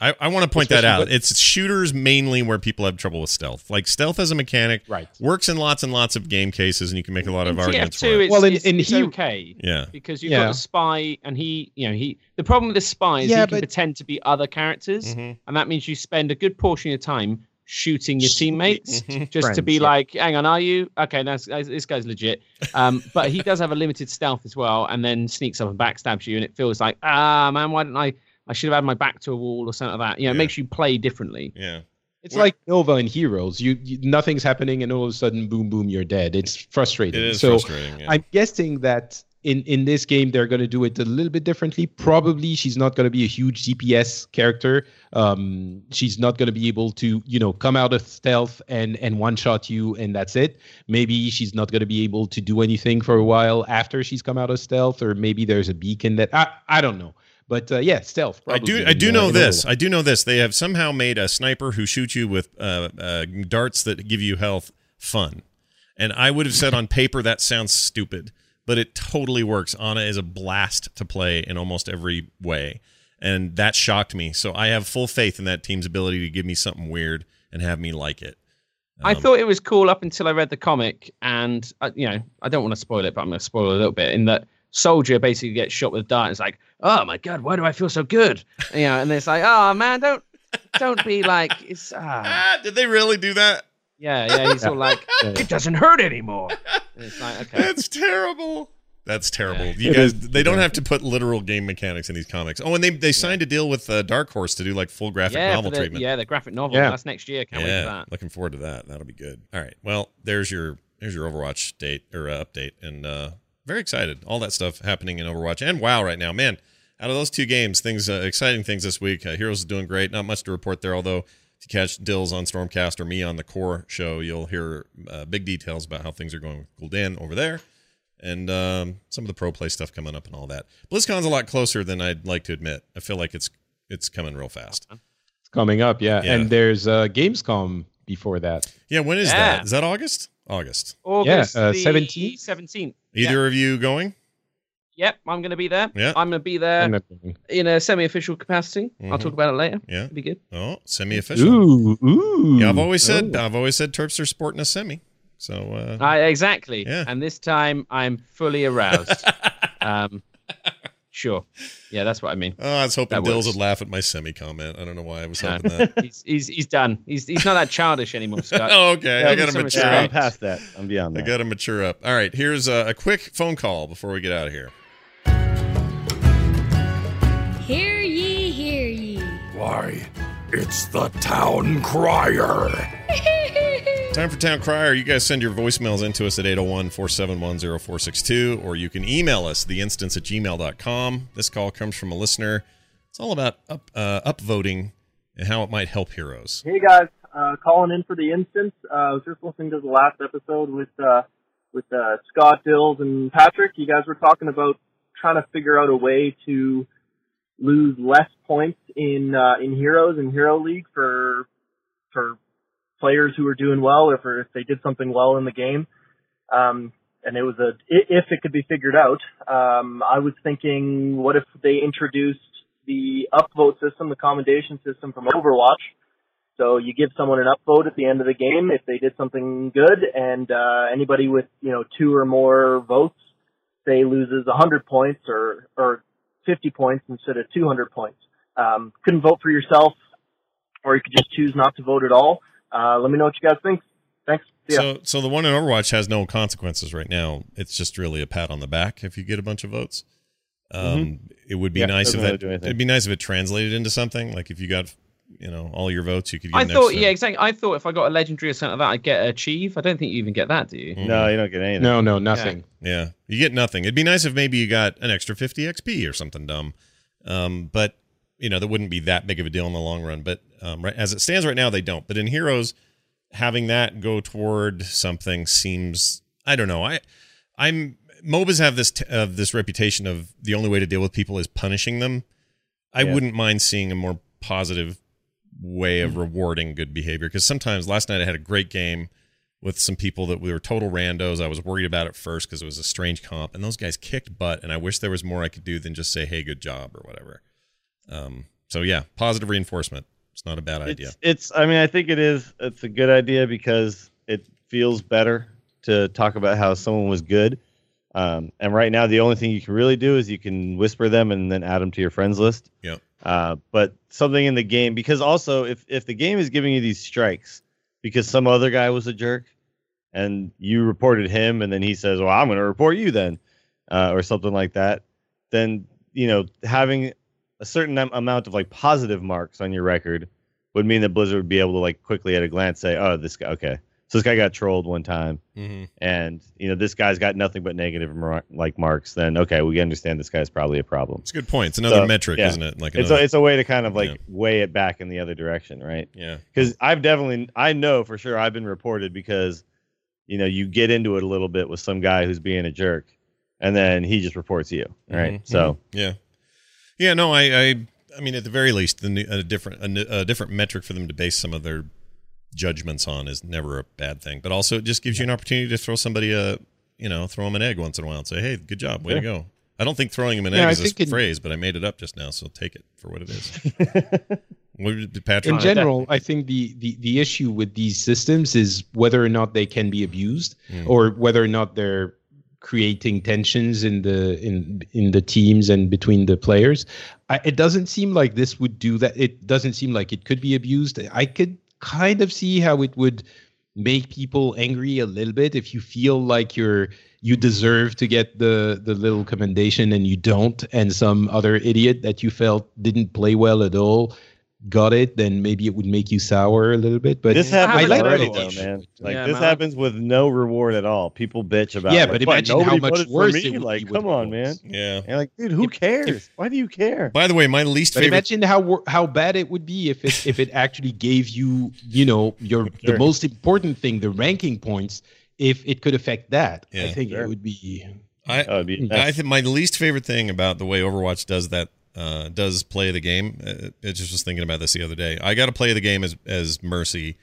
I, I want to point that out. what- It's shooters mainly where people have trouble with stealth. Like stealth as a mechanic Right. works in lots and lots of game cases, and you can make a lot of in arguments for TF2, it. it's, Well, in- it's, in it's Hero- okay Yeah. because you've Yeah. got a spy, and he, you know, he. The problem with the spy is Yeah, he can but- pretend to be other characters, Mhm. and that means you spend a good portion of your time shooting your teammates Mhm. just to be yeah. like, "Hang on, are you okay? That's, this guy's legit." Um, but he does have a limited stealth as well, and then sneaks up and backstabs you, and it feels like, ah, man, why didn't I? I should have had my back to a wall or something like that. You know, it makes you play differently. Yeah. It's Where- like Nova in Heroes. You, you nothing's happening, and all of a sudden, boom, boom, you're dead. It's frustrating. It is so frustrating. Yeah. I'm guessing that in in this game they're going to do it a little bit differently. Probably she's not going to be a huge DPS character. Um, she's not going to be able to you know come out of stealth and and one shot you and that's it. Maybe she's not going to be able to do anything for a while after she's come out of stealth, or maybe there's a beacon that I I don't know. But uh, yeah, stealth. I do. I do in, uh, know in this. I do know this. They have somehow made a sniper who shoots you with uh, uh, darts that give you health fun. And I would have said on paper that sounds stupid, but it totally works. Ana is a blast to play in almost every way, and that shocked me. So I have full faith in that team's ability to give me something weird and have me like it. I Um, thought it was cool up until I read the comic, and uh, you know, I don't want to spoil it, but I'm going to spoil it a little bit. In that, soldier basically gets shot with a dart, and it's like, oh my god, why do I feel so good? You know, and it's like, oh man, don't, don't be like, it's ah, Ah, did they really do that? Yeah, yeah. He's all like, it doesn't hurt anymore. And it's like, okay, That's terrible. That's terrible. Yeah. You It guys, is- they don't yeah. have to put literal game mechanics in these comics. Oh, and they they signed a deal with uh, Dark Horse to do like full graphic yeah, novel the, treatment. yeah, the graphic novel. Yeah. That's next year. Can't wait for that. looking forward to that. That'll be good. All right. Well, there's your there's your Overwatch date or uh, update, and uh, very excited. All that stuff happening in Overwatch and WoW right now, man. Out of those two games, things uh, exciting things this week. Uh, Heroes is doing great. Not much to report there, although. To catch Dills on Stormcast or me on the Core show, you'll hear uh, big details about how things are going with Gul'dan over there, and um, some of the pro play stuff coming up and all that. BlizzCon's a lot closer than I'd like to admit. I feel like it's it's coming real fast. It's coming up, yeah. Yeah. And there's uh, Gamescom before that. Yeah, when is Yeah. that? Is that August? August. August uh, the 17th? 17th. Either of you going? Yep, I'm going to be there. Yeah. I'm going to be there in a semi-official capacity. I'll Mhm. talk about it later. Yeah. It'll be good. Oh, semi-official. Ooh, ooh. Yeah, I've always said Oh. I've always said Terps are sporting a semi. So uh, I, exactly. Yeah. And this time I'm fully aroused. um, sure. Yeah, that's what I mean. oh, I was hoping That Dills works. would laugh at my semi comment. I don't know why I was No. hoping that. He's, he's he's done. He's he's not that childish anymore, Scott. oh, okay. Yeah, I got to mature Yeah, I'm up. past that. I'm beyond that. I got to mature up. All right, here's a, a quick phone call before we get out of here. Why, it's the town crier. Time for Town Crier. You guys send your voicemails into us at 801 471 0462, or you can email us, theinstance at gmail.com. This call comes from a listener. It's all about up, uh, upvoting and how it might help heroes. Hey guys, uh, calling in for the instance. Uh, I was just listening to the last episode with uh, with uh, Scott Dills and Patrick. You guys were talking about trying to figure out a way to lose less points in uh, in Heroes and Hero League for for players who are doing well or for if they did something well in the game. Um, and it was a if it could be figured out. Um, I was thinking, what if they introduced the upvote system, the commendation system from Overwatch? So you give someone an upvote at the end of the game if they did something good, and uh, anybody with you know two or more votes, say loses 100 points or or 50 points instead of 200 points. Um, couldn't vote for yourself, or you could just choose not to vote at all. Uh, let me know what you guys think. Thanks. See ya. So, so the one in Overwatch has no consequences right now. It's just really a pat on the back if you get a bunch of votes. Um, It would be Yeah, nice if doesn't really that. It'd be nice if it translated into something. Like if you got, you know, all your votes, you could. Get I thought, extra- yeah, exactly. I thought if I got a legendary or something like that, I'd get a achieve. I don't think you even get that, do you? No, you don't get anything. No, no, nothing. Yeah, you get nothing. It'd be nice if maybe you got an extra 50 XP or something dumb. Um, but you know that wouldn't be that big of a deal in the long run. But um, right as it stands right now, they don't. But in Heroes, having that go toward something seems I don't know. I I'm MOBAs have this t- uh, this reputation of the only way to deal with people is punishing them. I Yeah. wouldn't mind seeing a more positive way of rewarding good behavior because sometimes last night I had a great game with some people that we were total randos. I was worried about at first because it was a strange comp, and those guys kicked butt. And I wish there was more I could do than just say, "Hey, good job" or whatever. Um, so yeah, positive reinforcement. It's not a bad idea. It's, it's. I mean, I think it is. It's a good idea because it feels better to talk about how someone was good. Um, and right now, the only thing you can really do is you can whisper them and then add them to your friends list. Yep. Uh, but something in the game, because also if if the game is giving you these strikes because some other guy was a jerk, and you reported him, and then he says, "Well, I'm going to report you then," uh, or something like that, then you know having a certain amount of like positive marks on your record would mean that Blizzard would be able to like quickly at a glance say, "Oh, this guy, okay, so this guy got trolled one time, Mhm. and you know this guy's got nothing but negative mar- like marks." Then okay, we understand this guy's probably a problem. It's a good point. It's another So, metric, yeah. isn't it? Like It's a, it's a way to kind of like Yeah. weigh it back in the other direction, right? yeah. Because I've definitely, I know for sure I've been reported because, you know, you get into it a little bit with some guy who's being a jerk, and then he just reports you, right? Mhm, So Yeah, yeah. No, I, I, I mean, at the very least, the new- a different, a, a different metric for them to base some of their judgments on is never a bad thing. But also, it just gives you an opportunity to throw somebody a, you know, throw them an egg once in a while and say, "Hey, good job, way to go." I don't think throwing him an Yeah, egg I is a phrase, but I made it up just now, so take it for what it is. Patrick? in general, I think the, the the issue with these systems is whether or not they can be abused, Mm. or whether or not they're creating tensions in the in in the teams and between the players. I, it doesn't seem like this would do that. It doesn't seem like it could be abused. I could kind of see how it would make people angry a little bit if you feel like you're you deserve to get the the little commendation and you don't and some other idiot that you felt didn't play well at all got it then maybe it would make you sour a little bit but this happens I happens like already, though, man. Like Yeah, this man. happens with no reward at all. People bitch about. Yeah, like, but "What, imagine how nobody much voted for worse me?" it would Like, be with come on, man. Yeah. And like, dude, who cares? Why do you care? By the way, my least But favorite. imagine how wor- how bad it would be if it if it actually gave you you know your Sure. the most important thing the ranking points if it could affect that Yeah. I think Sure. it would be I, Oh, it'd be I think my least favorite thing about the way Overwatch does that uh, does play the game. Uh, I just was thinking about this the other day. I got to play the game as as Mercy,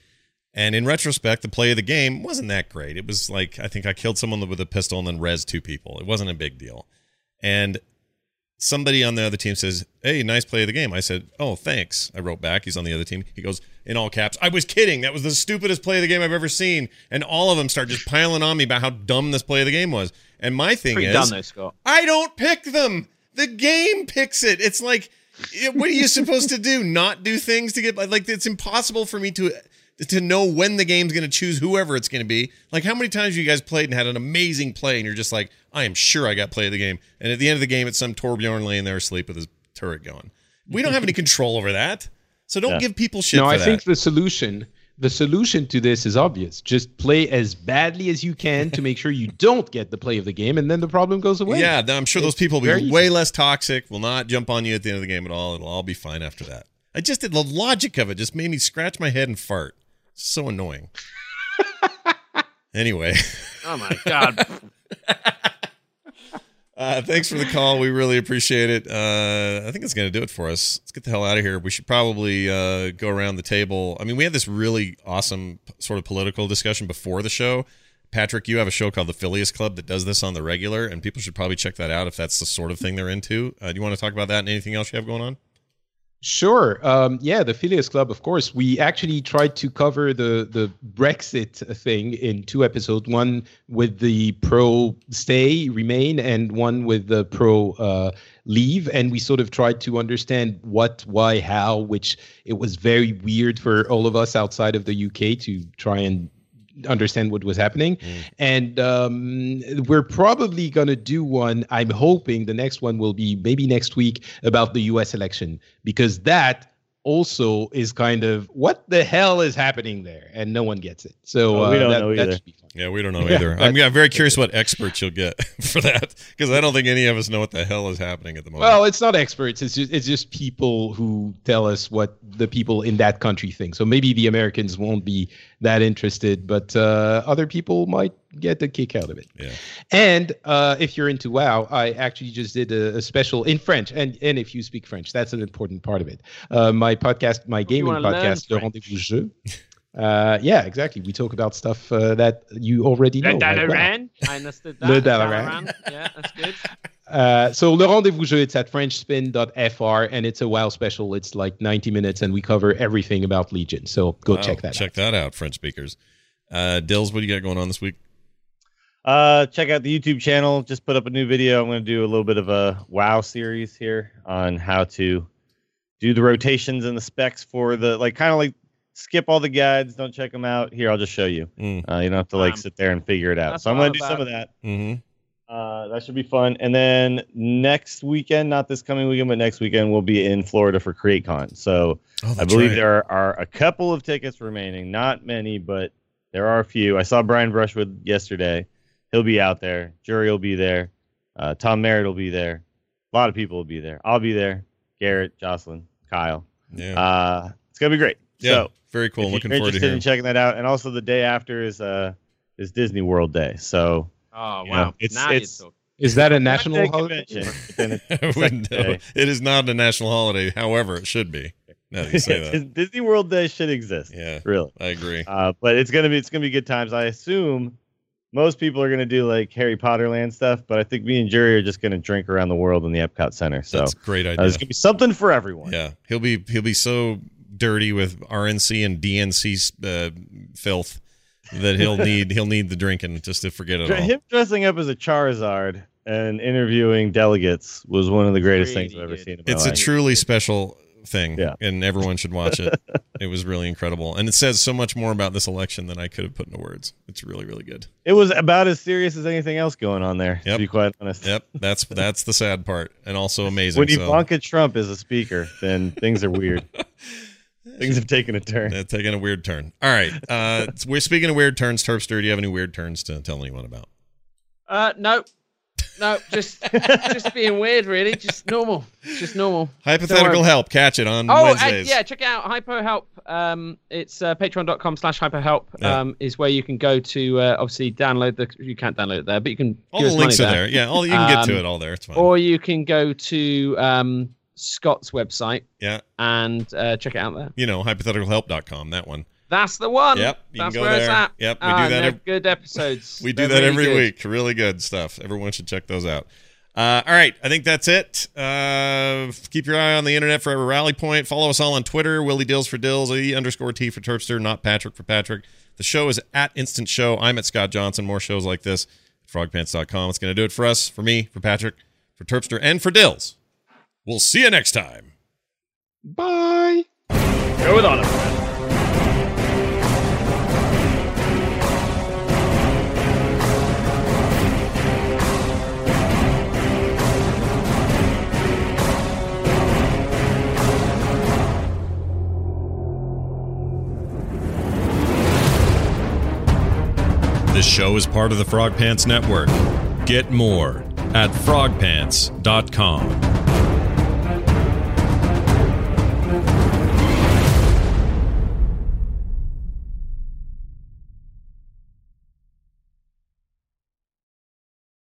and in retrospect, the play of the game wasn't that great. It was like I think I killed someone with a pistol and then res two people. It wasn't a big deal, and somebody on the other team says, "Hey, nice play of the game." I said, "Oh, thanks." I wrote back. He's on the other team. He goes in all caps, "I was kidding. That was the stupidest play of the game I've ever seen." And all of them start just piling on me about how dumb this play of the game was. And my thing Pretty is, done though, Scott. I don't pick them. The game picks it. It's like, what are you supposed to do? Not do things to get like? It's impossible for me to to know when the game's going to choose whoever it's going to be. Like, how many times you guys played and had an amazing play, and you're just like, I am sure I got play of the game, and at the end of the game, it's some Torbjorn laying there asleep with his turret going. We don't have any control over that, so don't Yeah. give people shit. no for I that. think the solution the solution to this is obvious just play as badly as you can to make sure you don't get the play of the game and then the problem goes away Yeah, I'm sure those It's people will very be easy. way less toxic, will not jump on you at the end of the game at all. It'll all be fine after that. I just did the logic of it just made me scratch my head and fart. So annoying. anyway, Oh my god. uh, thanks for the call. We really appreciate it. Uh, I think it's going to do it for us. Let's get the hell out of here. We should probably uh, go around the table. I mean, we had this really awesome sort of political discussion before the show. Patrick, you have a show called the Phileas Club that does this on the regular, and people should probably check that out if that's the sort of thing they're into. Uh, do you want to talk about that and anything else you have going on? Sure. Um, yeah, the Phileas Club, of course. We actually tried to cover the the Brexit thing in two episodes. One with the pro stay, remain, and one with the pro uh, leave. And we sort of tried to understand what, why, how. Which it was very weird for all of us outside of the UK to try and understand what was happening. And um, we're probably going to do one. I'm hoping the next one will be maybe next week about the US election, because that also is kind of what the hell is happening there, and no one gets it. So Oh, we uh, don't that- know either. Should be fun. Yeah, we don't know Yeah, either. that- I'm, very curious what experts you'll get for that because I don't think any of us know what the hell is happening at the moment. Well, it's not experts. It's just it's just people who tell us what the people in that country think. So maybe the Americans won't be that interested, but uh, other people might get a kick out of it. Yeah. And uh, if you're into WoW, I actually just did a, a special in French, and and if you speak French, that's an important part of it. Uh, my podcast, my gaming podcast, Le Rendezvous Jeu. Uh, yeah, exactly. We talk about stuff uh, that you already know. Le like WoW. Dalaran. I understood that. Le Dalaran. Yeah, that's good. Uh, so Le Rendezvous Jeu, it's at frenchspin.fr, and it's a WoW special. It's like 90 minutes, and we cover everything about Legion. So go Wow, check that Check out. that out, French speakers. Uh, Dills, what do you got going on this week? Uh, check out the YouTube channel. Just put up a new video. I'm going to do a little bit of a WoW series here on how to do the rotations and the specs for the like kind of like skip all the guides. Don't check them out. Here, I'll just show you. Mm. Uh, you don't have to like Um, sit there and figure it out. So I'm going to do some about. of that. Mm-hmm. Uh, that should be fun. And then next weekend, not this coming weekend, but next weekend, we'll be in Florida for CreateCon. So Oh, I believe right. there are, are a couple of tickets remaining. Not many, but there are a few. I saw Brian Brushwood yesterday. He'll be out there. Jerry will be there. Uh, Tom Merritt will be there. A lot of people will be there. I'll be there. Garrett, Jocelyn, Kyle. Yeah. Uh, it's gonna be great. Yeah. So very cool. if Looking forward to interested hearing. in checking that out, and also the day after is uh is Disney World Day. So Oh You wow! know, it's- now it's- you're. Is that a national holiday? convention. it's I wouldn't second know. day. It is not a national holiday. However, it should be. Now that you say that. Disney World Day should exist. Yeah, Really. I agree. Uh, but it's gonna be it's gonna be good times. I assume most people are gonna do like Harry Potter land stuff, but I think me and Jerry are just gonna drink around the world in the Epcot Center. So That's a great uh, idea. there's gonna be something for everyone. Yeah, he'll be he'll be so dirty with RNC and DNC uh, filth that he'll need he'll need the drinking just to forget it all. Him dressing up as a Charizard and interviewing delegates was one of the greatest things I've ever good. seen in my It's a truly special thing, Yeah. and everyone should watch it. it was really incredible, and it says so much more about this election than I could have put into words. It's really really good. it was about as serious as anything else going on there. Yep. To be quite honest. Yep, that's that's the sad part, and also amazing. When so, Ivanka Trump is a speaker, then things are weird. Things have taken a turn. uh, taking a weird turn. All right, uh, we're speaking of weird turns. Terpster, do you have any weird turns to tell anyone about? Uh, no, no, just just being weird, really. Just normal, just normal. Hypothetical help. Catch it on Oh, uh, Wednesdays. yeah, check it out Hypo Help. Um, it's uh, patreon.com slash Hypo Help. Yeah. Um, is where you can go to uh, obviously download the. You can't download it there, but you can. all give the us links money are there. Yeah, all you can get to Um, it all there. It's fine. Or you can go to um, Scott's website yeah, and uh, check it out there. you know, hypotheticalhelp.com. That one. That's the one. Yep, you can That's go where it's there. at. Yep, we Ah, do that they're ev- good episodes. We do They're that really every good. week. Really good stuff. Everyone should check those out. Uh, all right, I think that's it. Uh, keep your eye on the internet for every rally point. Follow us all on Twitter. Willie Dills for Dills. E underscore T for Terpster. Not Patrick for Patrick. The show is at Instance Show. I'm at Scott Johnson. More shows like this at frogpants.com. It's going to do it for us, for me, for Patrick, for Terpster, and for Dills. We'll see you next time. Bye. Go with Autumn. This show is part of the Frog Pants Network. Get more at frogpants.com.